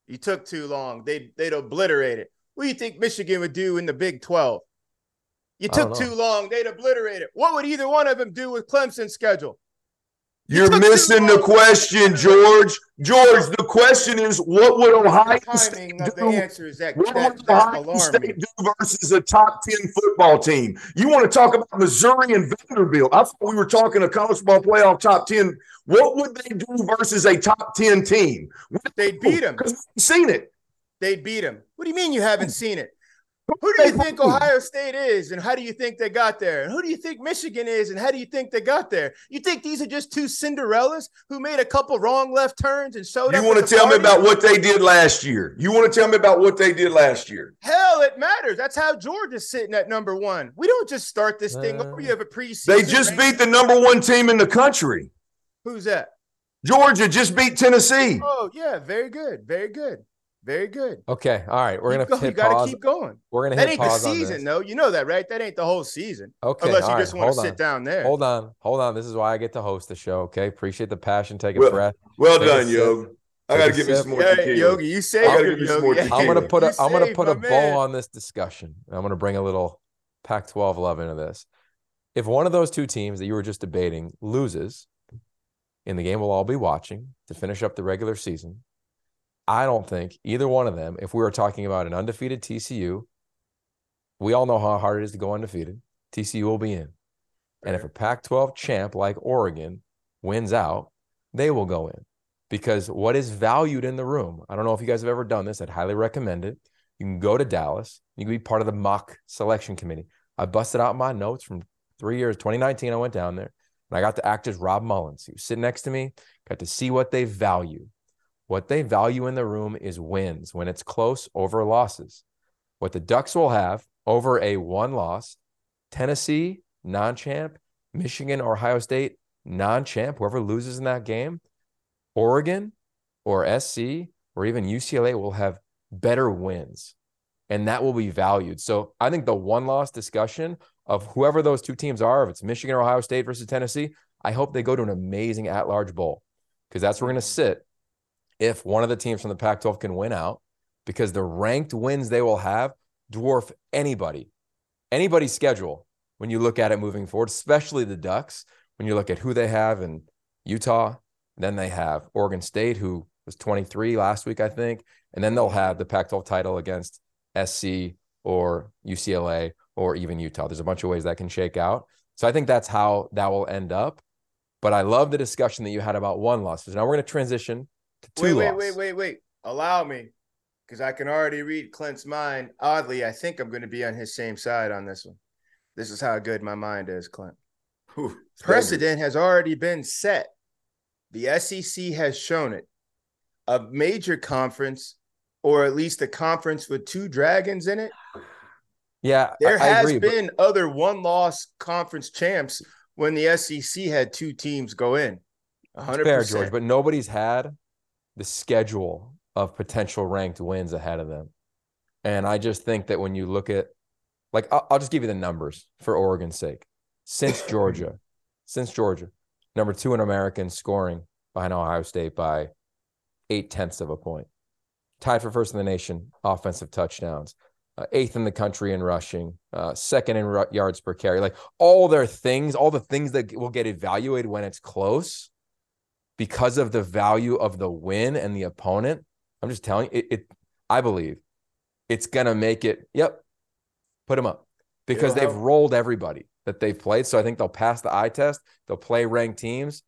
You took too long. They they'd obliterate it. What do you think Michigan would do in the Big 12? You took too long. They'd obliterate it. What would either one of them do with Clemson's schedule? You're missing the question, George. George, the question is, what would Ohio State do? The answer is that, what that, would Ohio State do versus a top ten football team? You want to talk about Missouri and Vanderbilt? I thought we were talking a college football playoff top ten. What would they do versus a top ten team? They'd beat them. Because we've seen it. They'd beat them. What do you mean you haven't hmm. seen it? Who do you think Ohio State is, and how do you think they got there? And who do you think Michigan is, and how do you think they got there? You think these are just two Cinderellas who made a couple wrong left turns and showed you up? You want to tell party? me about what they did last year? You want to tell me about what they did last year? Hell, it matters. That's how Georgia's sitting at number one. We don't just start this thing over. Uh, you have a preseason. They just beat the number one team in the country. Who's that? Georgia just beat Tennessee. Oh yeah, very good, very good. Very good. Okay. All right. We're keep gonna go, you gotta pause. keep going. We're gonna that hit ain't the season though. You know that, right? That ain't the whole season. Okay. Unless you just right, want to sit down there. Hold on. Hold on. This is why I get to host the show. Okay. Appreciate the passion. Take a well, breath. Well Take done, Yogi. I gotta give you some more yeah, Yogi, you say I gotta give you some more I'm gonna put a am gonna put a bow on this discussion. I'm gonna bring a little Pac-12 love into this. If one of those two teams that you were just debating loses in the game we'll all be watching to finish up the regular season, I don't think either one of them, if we were talking about an undefeated TCU, we all know how hard it is to go undefeated. TCU will be in. And if a Pac 12 champ like Oregon wins out, they will go in. Because what is valued in the room, I don't know if you guys have ever done this, I'd highly recommend it. You can go to Dallas, you can be part of the mock selection committee. I busted out my notes from three years, 2019, I went down there and I got to act as Rob Mullens. He was sitting next to me, got to see what they value. What they value in the room is wins when it's close over losses. What the Ducks will have over a one loss, Tennessee, non champ, Michigan, or Ohio State, non champ, whoever loses in that game, Oregon or SC or even UCLA will have better wins. And that will be valued. So I think the one loss discussion of whoever those two teams are, if it's Michigan or Ohio State versus Tennessee, I hope they go to an amazing at large bowl because that's where we're going to mm. sit if one of the teams from the Pac 12 can win out because the ranked wins they will have dwarf anybody, anybody's schedule when you look at it moving forward, especially the Ducks, when you look at who they have in Utah. Then they have Oregon State, who was 23 last week, I think. And then they'll have the Pac 12 title against SC or UCLA or even Utah. There's a bunch of ways that can shake out. So I think that's how that will end up. But I love the discussion that you had about one loss. So now we're going to transition wait, wait, wait, wait, wait. Allow me, because I can already read Clint's mind. Oddly, I think I'm going to be on his same side on this one. This is how good my mind is, Clint. Whew, Precedent has already been set. The SEC has shown it. A major conference, or at least a conference with two dragons in it. Yeah, there I, I has agree, been but... other one-loss conference champs when the SEC had two teams go in. 100%. Fair, George, but nobody's had the schedule of potential ranked wins ahead of them. And I just think that when you look at, like, I'll, I'll just give you the numbers for Oregon's sake. Since Georgia, since Georgia, number two in American scoring behind Ohio State by eight tenths of a point. Tied for first in the nation, offensive touchdowns. Uh, eighth in the country in rushing, uh, second in r- yards per carry. Like all their things, all the things that will get evaluated when it's close because of the value of the win and the opponent. I'm just telling you, it, it I believe it's gonna make it. Yep, put them up because they've rolled everybody that they've played. So I think they'll pass the eye test. They'll play ranked teams,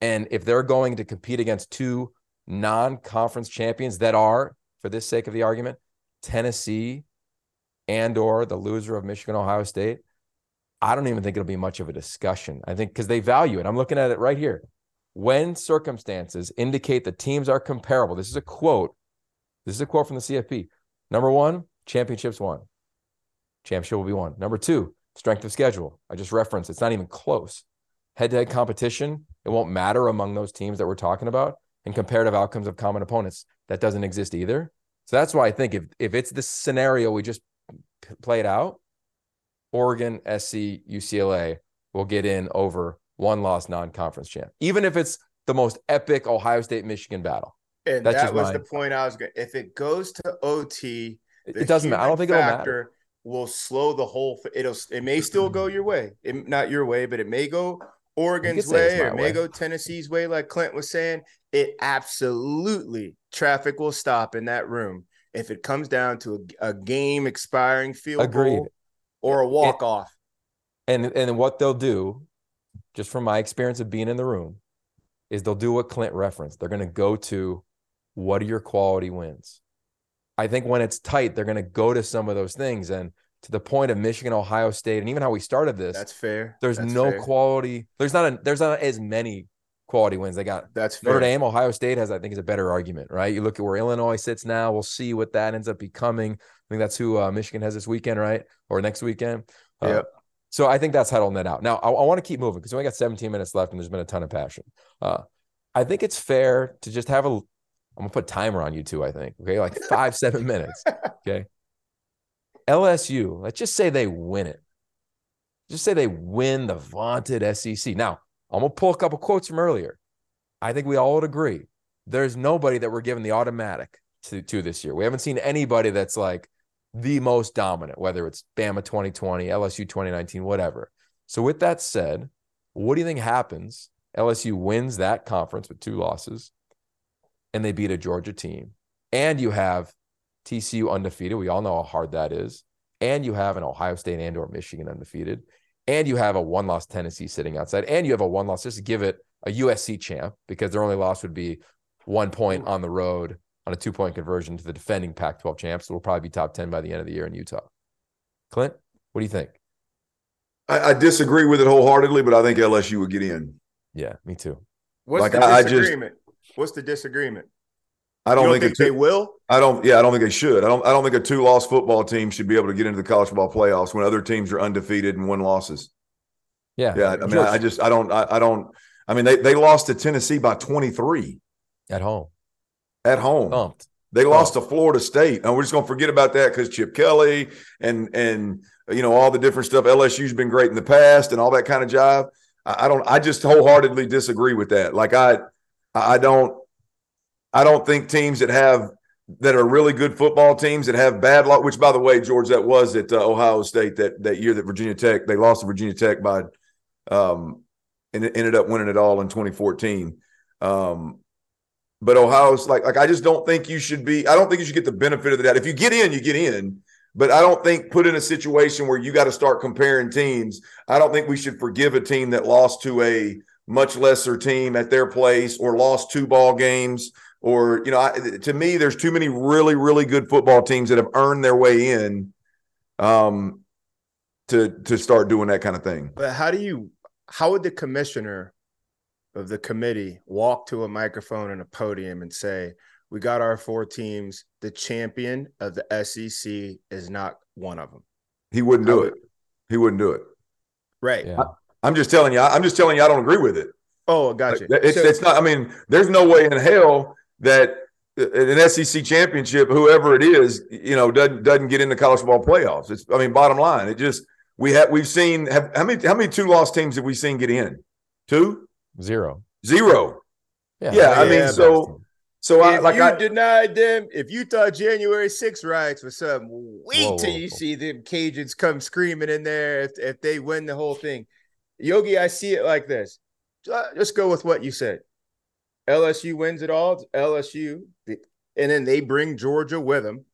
and if they're going to compete against two non-conference champions that are, for this sake of the argument, Tennessee and or the loser of Michigan Ohio State, I don't even think it'll be much of a discussion. I think because they value it. I'm looking at it right here when circumstances indicate the teams are comparable. This is a quote. This is a quote from the CFP. Number one, championships won. Championship will be won. Number two, strength of schedule. I just referenced it's not even close. Head to head competition, it won't matter among those teams that we're talking about. and comparative outcomes of common opponents. That doesn't exist either. So that's why I think if if it's the scenario we just played out, Oregon, SC, UCLA will get in over one loss non-conference champ, even if it's the most epic Ohio State Michigan battle. And That's that was my... the point I was going. If it goes to OT, it doesn't matter. I don't think it'll matter. Will slow the whole. It'll. It may still go your way. It, not your way, but it may go Oregon's way or it may way. go Tennessee's way, like Clint was saying. It absolutely traffic will stop in that room if it comes down to a, a game expiring field Agreed. goal or a walk off. And and what they'll do, just from my experience of being in the room, is they'll do what Clint referenced. They're going to go to what are your quality wins? I think when it's tight, they're going to go to some of those things. And to the point of Michigan, Ohio State, and even how we started this, that's fair. There's that's no fair. quality. There's not a, there's not as many quality wins. They got that's fair. Notre Dame, Ohio State has, I think, is a better argument, right? You look at where Illinois sits now. We'll see what that ends up becoming. I think that's who uh, Michigan has this weekend, right, or next weekend. Uh, yeah. So I think that's how it'll net out. Now I, I want to keep moving because we only got 17 minutes left, and there's been a ton of passion. Uh, I think it's fair to just have a. I'm gonna put timer on you too. I think okay, like five seven minutes. Okay. LSU. Let's just say they win it. Just say they win the vaunted SEC. Now I'm gonna pull a couple quotes from earlier. I think we all would agree. There's nobody that we're giving the automatic to, to this year. We haven't seen anybody that's like the most dominant, whether it's Bama 2020, LSU 2019, whatever. So with that said, what do you think happens LSU wins that conference with two losses and they beat a Georgia team. And you have TCU undefeated. We all know how hard that is. And you have an Ohio State and or Michigan undefeated. And you have a one loss Tennessee sitting outside. And you have a one loss, just to give it a USC champ because their only loss would be one point on the road on a two point conversion to the defending Pac 12 champs. So we'll probably be top 10 by the end of the year in Utah. Clint, what do you think? I, I disagree with it wholeheartedly, but I think LSU would get in. Yeah, me too. What's like, the disagreement? Just, What's the disagreement? I don't, don't think, think they will. I don't. Yeah, I don't think they should. I don't. I don't think a two-loss football team should be able to get into the college football playoffs when other teams are undefeated and win losses. Yeah, yeah. I mean, I, I just, I don't, I, I, don't. I mean, they they lost to Tennessee by twenty-three at home. At home, Bumped. They lost to Florida State, and we're just going to forget about that because Chip Kelly and and you know all the different stuff. LSU's been great in the past and all that kind of jive. I don't. I just wholeheartedly disagree with that. Like I, I don't. I don't think teams that have that are really good football teams that have bad luck. Which, by the way, George, that was at uh, Ohio State that that year that Virginia Tech they lost to Virginia Tech by, um, and it ended up winning it all in 2014. Um, but Ohio's like like I just don't think you should be. I don't think you should get the benefit of the doubt. If you get in, you get in. But I don't think put in a situation where you got to start comparing teams. I don't think we should forgive a team that lost to a much lesser team at their place or lost two ball games. Or, you know, I, to me, there's too many really, really good football teams that have earned their way in um, to to start doing that kind of thing. But how do you, how would the commissioner of the committee walk to a microphone and a podium and say, we got our four teams. The champion of the SEC is not one of them. He wouldn't do it. He wouldn't do it. Right. Yeah. I, am just telling you. I'm just telling you. I don't agree with it. Oh, gotcha. It's so, it's not. I mean, there's no way in hell that uh, an SEC championship, whoever it is, you know, doesn't doesn't get into college football playoffs. It's. I mean, bottom line, it just we have we've seen have, how many how many two loss teams have we seen get in? Two, zero, zero. Yeah, yeah I mean, so so if I like you I, denied them. If you thought January 6 riots was something, wait whoa, till whoa, you whoa. see them Cajuns come screaming in there if, if they win the whole thing. Yogi, I see it like this. Uh, just go with what you said. LSU wins it all. LSU, and then they bring Georgia with them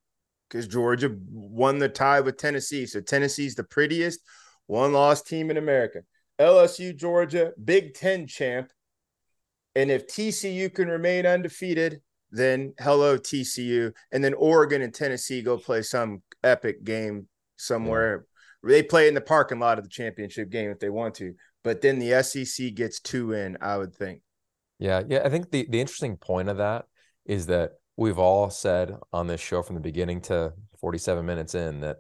because Georgia won the tie with Tennessee. So Tennessee's the prettiest one loss team in America. LSU, Georgia, Big Ten champ. And if TCU can remain undefeated, then hello TCU. And then Oregon and Tennessee go play some epic game somewhere. Yeah. They play in the parking lot of the championship game if they want to. But then the SEC gets two in, I would think. Yeah, yeah. I think the the interesting point of that is that we've all said on this show from the beginning to 47 minutes in that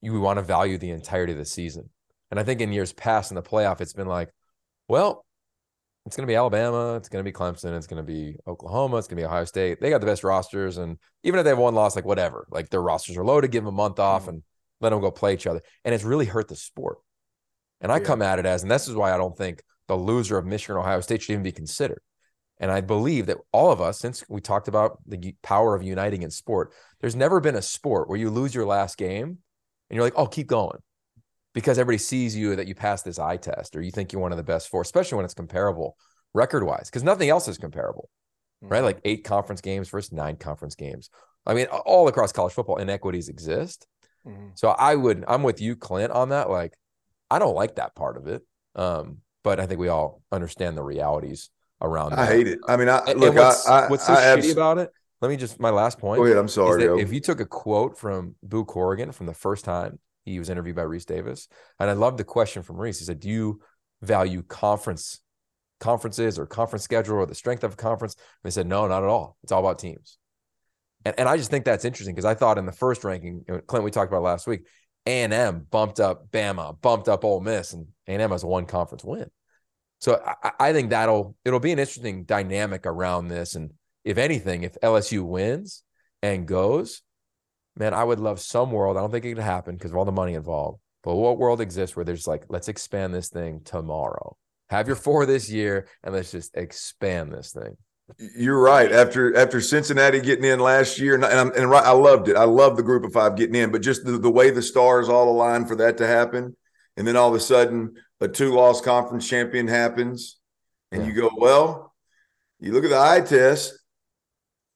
you want to value the entirety of the season. And I think in years past in the playoff, it's been like, well, it's going to be Alabama, it's going to be Clemson, it's going to be Oklahoma, it's going to be Ohio State. They got the best rosters, and even if they have one loss, like whatever, like their rosters are loaded, give them a month off mm. and let them go play each other, and it's really hurt the sport. And I Yeah. come at it as, and this is why I don't think the loser of Michigan Ohio State should even be considered. And I believe that all of us, since we talked about the power of uniting in sport, there's never been a sport where you lose your last game and you're like, oh, keep going because everybody sees you that you pass this eye test or you think you're one of the best four, especially when it's comparable record wise, because nothing else is comparable, right? Like eight conference games versus nine conference games. I mean, all across college football, inequities exist. Mhm. So I would, I'm with you, Clint, on that. Like, I don't like that part of it. Um, but I think we all understand the realities around I that. hate it. I mean, I And- and look. what's, I, I, what's so I shitty abs- about it? Let me just my last point. Go ahead. I'm sorry. Yo. if you took a quote from Boo Corrigan from the first time he was interviewed by Rece Davis, and I love the question from Rece. He said, "Do you value conference conferences or conference schedule or the strength of a conference?" And they said, "No, not at all. It's all about teams." And and I just think that's interesting because I thought in the first ranking, Clint, we talked about last week, A and M bumped up Bama, bumped up Ole Miss, and A and M has one conference win. So I, I think that'll it'll be an interesting dynamic around this. And if anything, if LSU wins and goes, man, I would love some world. I don't think it could happen because of all the money involved. But what world exists where there's like, let's expand this thing tomorrow. Have your four this year, and let's just expand this thing. You're right. After after Cincinnati getting in last year, and, I'm, and right, I loved it. I love the group of five getting in, but just the, the way the stars all aligned for that to happen, and then all of a sudden a two loss conference champion happens, and Yeah. you go, well, you look at the eye test.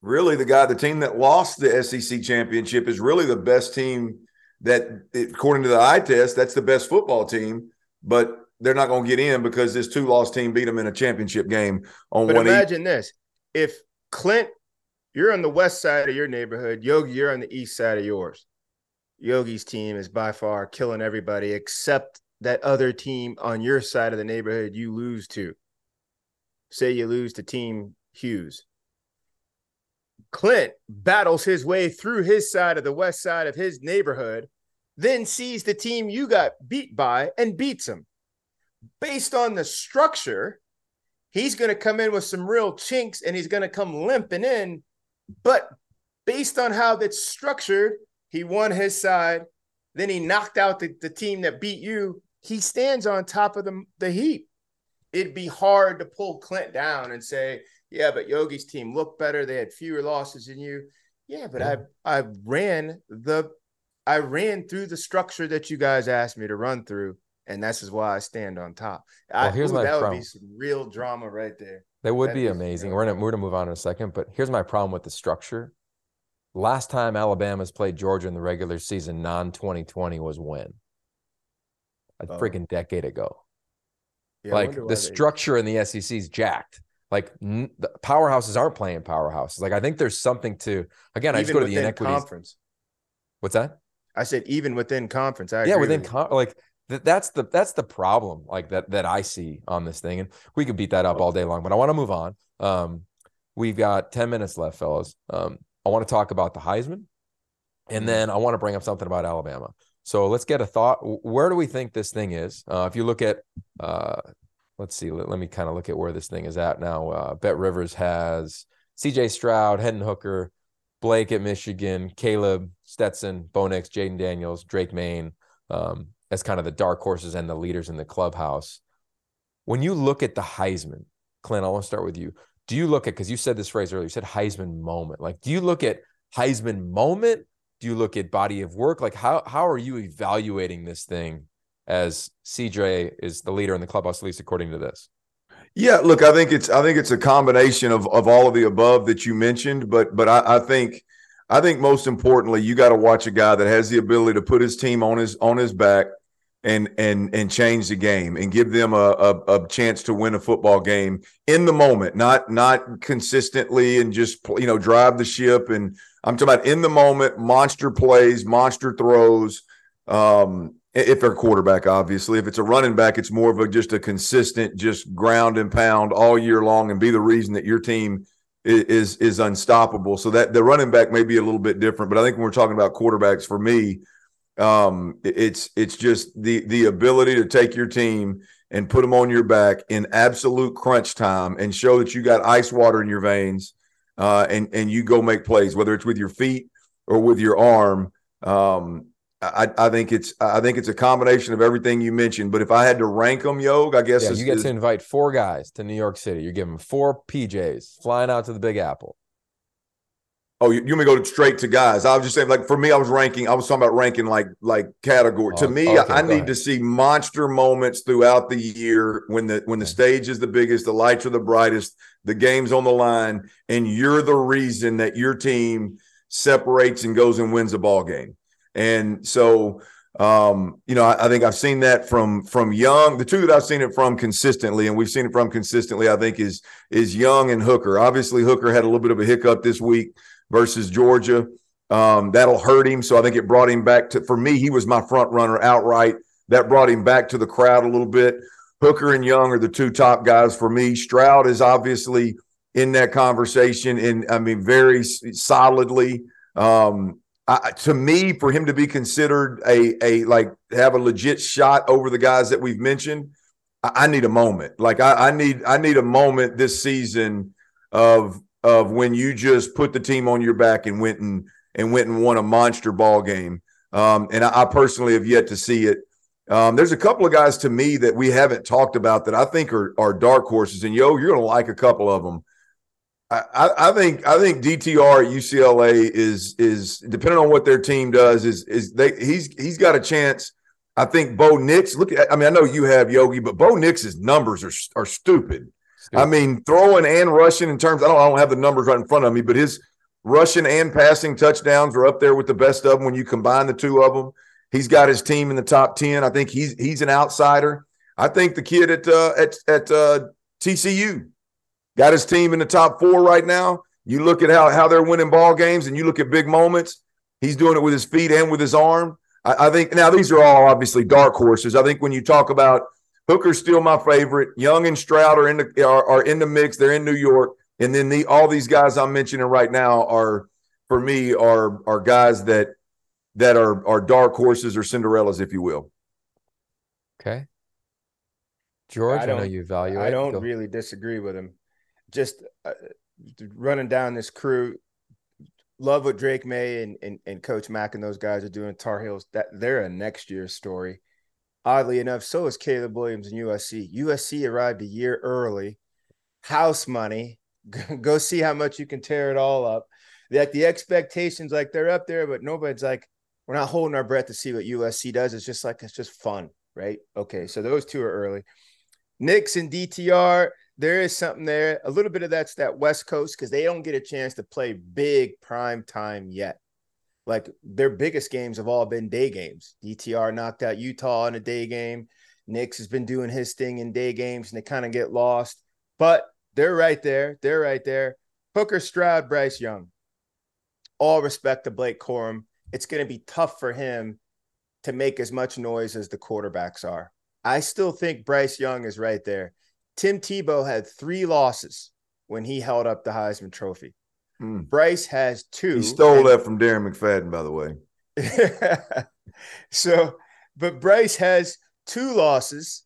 Really, the guy, the team that lost the SEC championship is really the best team. That, according to the eye test, that's the best football team, but they're not going to get in because this two loss team beat them in a championship game on But one. imagine this: if Clint, you're on the west side of your neighborhood, Yogi, you're on the east side of yours. Yogi's team is by far killing everybody except that other team on your side of the neighborhood you lose to. Say you lose to Team Hughes. Clint battles his way through his side of the west side of his neighborhood, then sees the team you got beat by and beats him. Based on the structure, he's going to come in with some real chinks and he's going to come limping in. But based on how that's structured, he won his side. Then he knocked out the, the team that beat you. He stands on top of the, the heap. It'd be hard to pull Clint down and say, yeah, but Yogi's team looked better. They had fewer losses than you. Yeah, but I I ran the I ran through the structure that you guys asked me to run through, and this is why I stand on top. I, Well, here's ooh, my that would be some real drama right there. That would That be is amazing. We're gonna we're gonna move on in a second, but here's my problem with the structure. Last time Alabama's played Georgia in the regular season, non 2020, was when? A Oh. freaking decade ago. Yeah, like the why they- structure in the SEC is jacked. Like n- the powerhouses aren't playing powerhouses. Like I think there's something to again. I just go to the inequities. conference. What's that? I said even within conference. I yeah, within with con- like th- that's the that's the problem. Like that that I see on this thing, and we could beat that up all day long. But I want to move on. Um, we've got ten minutes left, fellas. Um, I want to talk about the Heisman, and then I want to bring up something about Alabama. So let's get a thought. Where do we think this thing is? Uh, if you look at, uh, let's see, let, let me kind of look at where this thing is at now. Uh, BetRivers has C.J. Stroud, Hendon Hooker, Blake at Michigan, Caleb Stetson, Bo Nix, Jayden Daniels, Drake Maye um, as kind of the dark horses and the leaders in the clubhouse. When you look at the Heisman, Clint, I want to start with you. Do you look at because you said this phrase earlier? You said Heisman moment. Like, do you look at Heisman moment? Do you look at body of work? Like, how how are you evaluating this thing as CJ is the leader in the clubhouse, at least according to this? Yeah, look, I think it's I think it's a combination of of all of the above that you mentioned, but but I, I think I think most importantly, you got to watch a guy that has the ability to put his team on his on his back and and and change the game and give them a, a, a chance to win a football game in the moment, not not consistently and just you know drive the ship. And I'm talking about in the moment, monster plays, monster throws. Um, if they're quarterback, obviously. If it's a running back, it's more of a just a consistent, just ground and pound all year long, and be the reason that your team is is, is unstoppable. So that the running back may be a little bit different, but I think when we're talking about quarterbacks, for me, um, it's it's just the the ability to take your team and put them on your back in absolute crunch time and show that you got ice water in your veins uh, and and you go make plays, whether it's with your feet or with your arm. Um, I, I think it's I think it's a combination of everything you mentioned. But if I had to rank them, Yog, I guess yeah, you get to invite four guys to New York City. You're giving four PJs flying out to the Big Apple. Oh, you, you to go straight to guys? I was just saying, like for me, I was ranking. I was talking about ranking like like category. Oh, to me, okay, I, I need ahead. to see monster moments throughout the year when the when the stage is the biggest, the lights are the brightest, the game's on the line, and you're the reason that your team separates and goes and wins a ball game. And so, um, you know, I, I think I've seen that from from Young. The two that I've seen it from consistently, and we've seen it from consistently, I think is is Young and Hooker. Obviously, Hooker had a little bit of a hiccup this week versus Georgia. Um, that'll hurt him. So I think it brought him back to. For me, he was my front runner outright. That brought him back to the crowd a little bit. Hooker and Young are the two top guys for me. Stroud is obviously in that conversation, and I mean very solidly. Um, I, to me, for him to be considered a a like have a legit shot over the guys that we've mentioned, I, I need a moment. Like I, I need I need a moment this season of of when you just put the team on your back and went and and went and won a monster ball game. Um, and I, I personally have yet to see it. Um, there's a couple of guys to me that we haven't talked about that I think are are dark horses, and yo, you're to like a couple of them. I, I, think I think DTR at UCLA is is depending on what their team does is is they he's he's got a chance. I think Bo Nix. Look at I mean I know you have Yogi, but Bo Nix's numbers are are stupid. I mean throwing and rushing in terms. I don't I don't have the numbers right in front of me, but his rushing and passing touchdowns are up there with the best of them when you combine the two of them. He's got his team in the top ten. I think he's he's an outsider. I think the kid at uh, at at uh, TCU got his team in the top four right now. You look at how how they're winning ball games, and you look at big moments. He's doing it with his feet and with his arm. I, I think now these are all obviously dark horses. I think when you talk about Hooker's still my favorite. Young and Stroud are in the are, are in the mix. They're in New York, and then the all these guys I'm mentioning right now are for me are are guys that that are are dark horses or Cinderellas, if you will. Okay. George, I, know you value I don't Go- really disagree with him. Just uh, running down this crew, love what Drake Maye and, and and Coach Mack and those guys are doing. Tar Heels that they're a next year story. Oddly enough, so is Caleb Williams and USC. USC arrived a year early, house money. Go see how much you can tear it all up. Like the expectations, like they're up there, but nobody's like, we're not holding our breath to see what USC does. It's just like it's just fun, right? Okay, so those two are early. Nix and DTR, there is something there. A little bit of that's that West Coast because they don't get a chance to play big prime time yet. Like their biggest games have all been day games. DTR knocked out Utah in a day game. Nix has been doing his thing in day games and they kind of get lost. But they're right there. They're right there. Hooker Stroud, Bryce Young. All respect to Blake Corum. It's going to be tough for him to make as much noise as the quarterbacks are. I still think Bryce Young is right there. Tim Tebow had three losses when he held up the Heisman Trophy. Hmm. Bryce has two. He stole and- that from Darren McFadden, by the way. so, but Bryce has two losses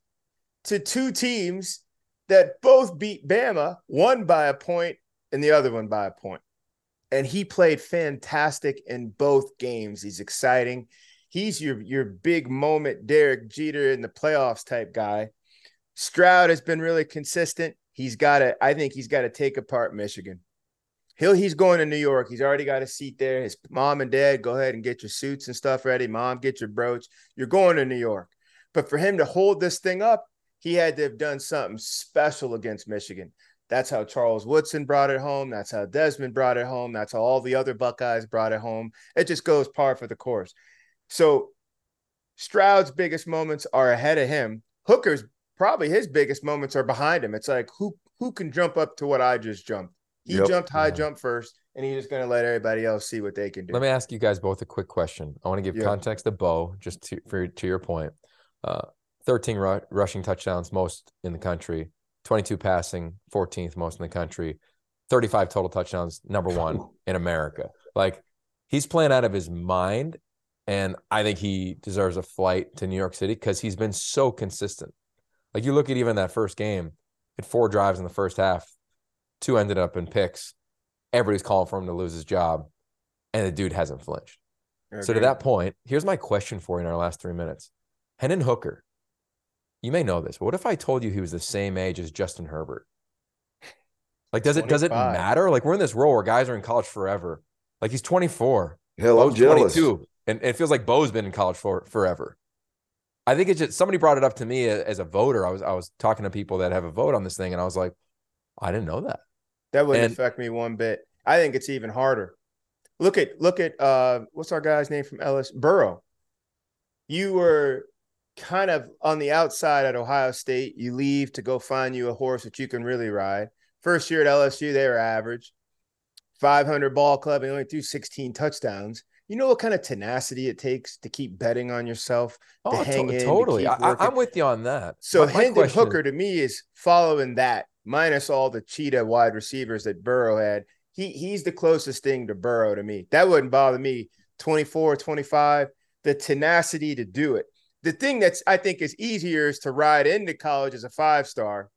to two teams that both beat Bama, one by a point and the other one by a point. And he played fantastic in both games. He's exciting. He's your your big moment, Derek Jeter in the playoffs type guy. Stroud has been really consistent. He's got to, I think he's got to take apart Michigan. He'll he's going to New York. He's already got a seat there. His mom and dad, go ahead and get your suits and stuff ready. Mom, get your brooch. You're going to New York. But for him to hold this thing up, he had to have done something special against Michigan. That's how Charles Woodson brought it home. That's how Desmond brought it home. That's how all the other Buckeyes brought it home. It just goes par for the course. So Stroud's biggest moments are ahead of him. Hooker's probably his biggest moments are behind him. It's like who who can jump up to what I just jumped? He Yep. jumped high Yeah. jump first, and he's just going to let everybody else see what they can do. Let me ask you guys both a quick question. I want to give Yeah. context to Bo, just to, for, to your point. Uh, 13 ru- rushing touchdowns, most in the country, 22 passing, 14th most in the country, 35 total touchdowns, number one in America. Like he's playing out of his mind. And I think he deserves a flight to New York City because he's been so consistent. Like you look at even that first game, had four drives in the first half, two ended up in picks. Everybody's calling for him to lose his job, and the dude hasn't flinched. So to that point, here's my question for you in our last three minutes. Hendon Hooker, you may know this, but what if I told you he was the same age as Justin Herbert? Like, does it does it matter? Like, we're in this role where guys are in college forever. Like, he's 24, Hell, I'm jealous. 22, and it feels like Bo's been in college for forever. I think it's just somebody brought it up to me as a voter. I was I was talking to people that have a vote on this thing, and I was like, I didn't know that. That wouldn't And- affect me one bit. I think it's even harder. Look at look at uh what's our guy's name from Ellis? Burrow. You were kind of on the outside at Ohio State. You leave to go find you a horse that you can really ride. First year at LSU, they were average. 500 ball club and only threw 16 touchdowns. You know what kind of tenacity it takes to keep betting on yourself, to Oh, hang to- in, totally. keep I, am with you on that. So my Hendon question- Hooker to me is following that, minus all the cheetah wide receivers that Burrow had. He he's the closest thing to Burrow to me. That wouldn't bother me. 24, 25, the tenacity to do it. The thing that's I think is easier is to ride into college as a five star,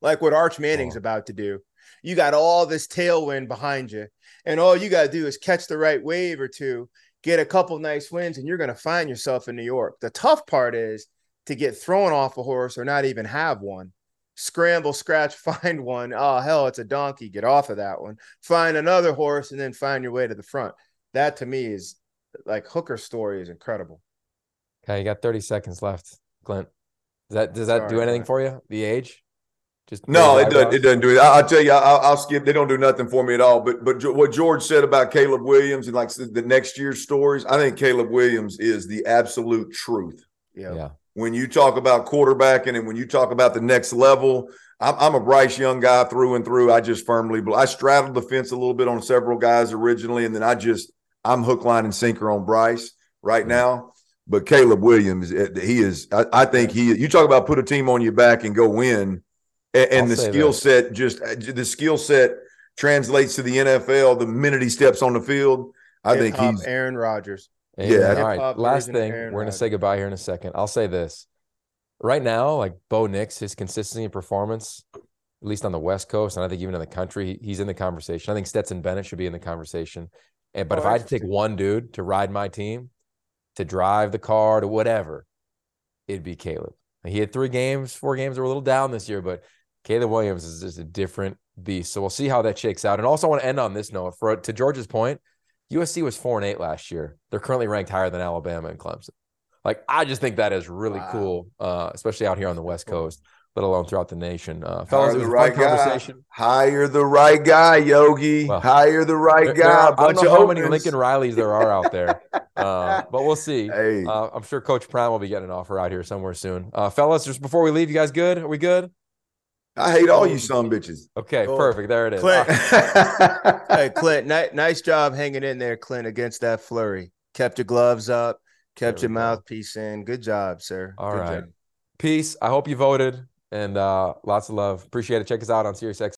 like what Arch Manning's Oh. about to do. You got all this tailwind behind you, and all you got to do is catch the right wave or two, get a couple nice wins, and you're going to find yourself in New York. The tough part is to get thrown off a horse or not even have one. Scramble, scratch, find one. Oh, hell, it's a donkey. Get off of that one. Find another horse and then find your way to the front. That to me is like Hooker's story is incredible. Okay, you got 30 seconds left, Clint. Does that does that do anything Clint. for you? The age? Just No, it doesn't. It doesn't do it. I- I'll tell you. I'll, I'll skip. They don't do nothing for me at all. But but what George said about Caleb Williams and like the next year's stories, I think Caleb Williams is the absolute truth. Yeah. Yeah. When you talk about quarterbacking and when you talk about the next level, I'm, I'm a Bryce Young guy through and through. I just firmly believe. I straddled the fence a little bit on several guys originally, and then I just I'm hook, line, and sinker on Bryce right now. But Caleb Williams, eh, he is. I, I think he. You talk about put a team on your back and go win, and, and the skill this. set just uh, the skill set translates to the NFL the minute he steps on the field. I think Hip-hop he's Aaron Rodgers. Amen. Yeah. All right. Hip-hop Last thing. Aaron We're gonna Rodgers. say goodbye here in a second. I'll say this. Right now, like Bo Nix, his consistency and performance, at least on the West Coast, and I think even in the country, he's in the conversation. I think Stetson Bennett should be in the conversation. And but Oh, if I had to take one dude to ride my team, to drive the car to whatever, it'd be Caleb. He had three games, four games that were a little down this year, but Caleb Williams is just a different beast. So we'll see how that shakes out. And also, I want to end on this note. For to George's point, USC was four and eight last year. They're currently ranked higher than Alabama and Clemson. Like, I just think that is really Wow. cool, uh, especially out here on the West Coast, let alone throughout the nation. Uh, fellas, hire it was the a right guy. conversation. Hire the right guy, Yogi. Well, hire the right There- there guy. are- A I don't bunch know of how many. Lincoln Rileys there are out there, uh, but we'll see. Hey, Uh, I'm sure Coach Prime will be getting an offer out here somewhere soon. Uh, fellas, just before we leave, you guys good? Are we good? I hate all you son bitches. Okay, Oh, perfect. There it is. Clint. Hey, Clint, ni- nice job hanging in there, Clint, against that flurry. Kept your gloves up, kept your we go. mouthpiece in. Good job, sir. All Good right. job. peace. I hope you voted and uh, lots of love. Appreciate it. Check us out on Sirius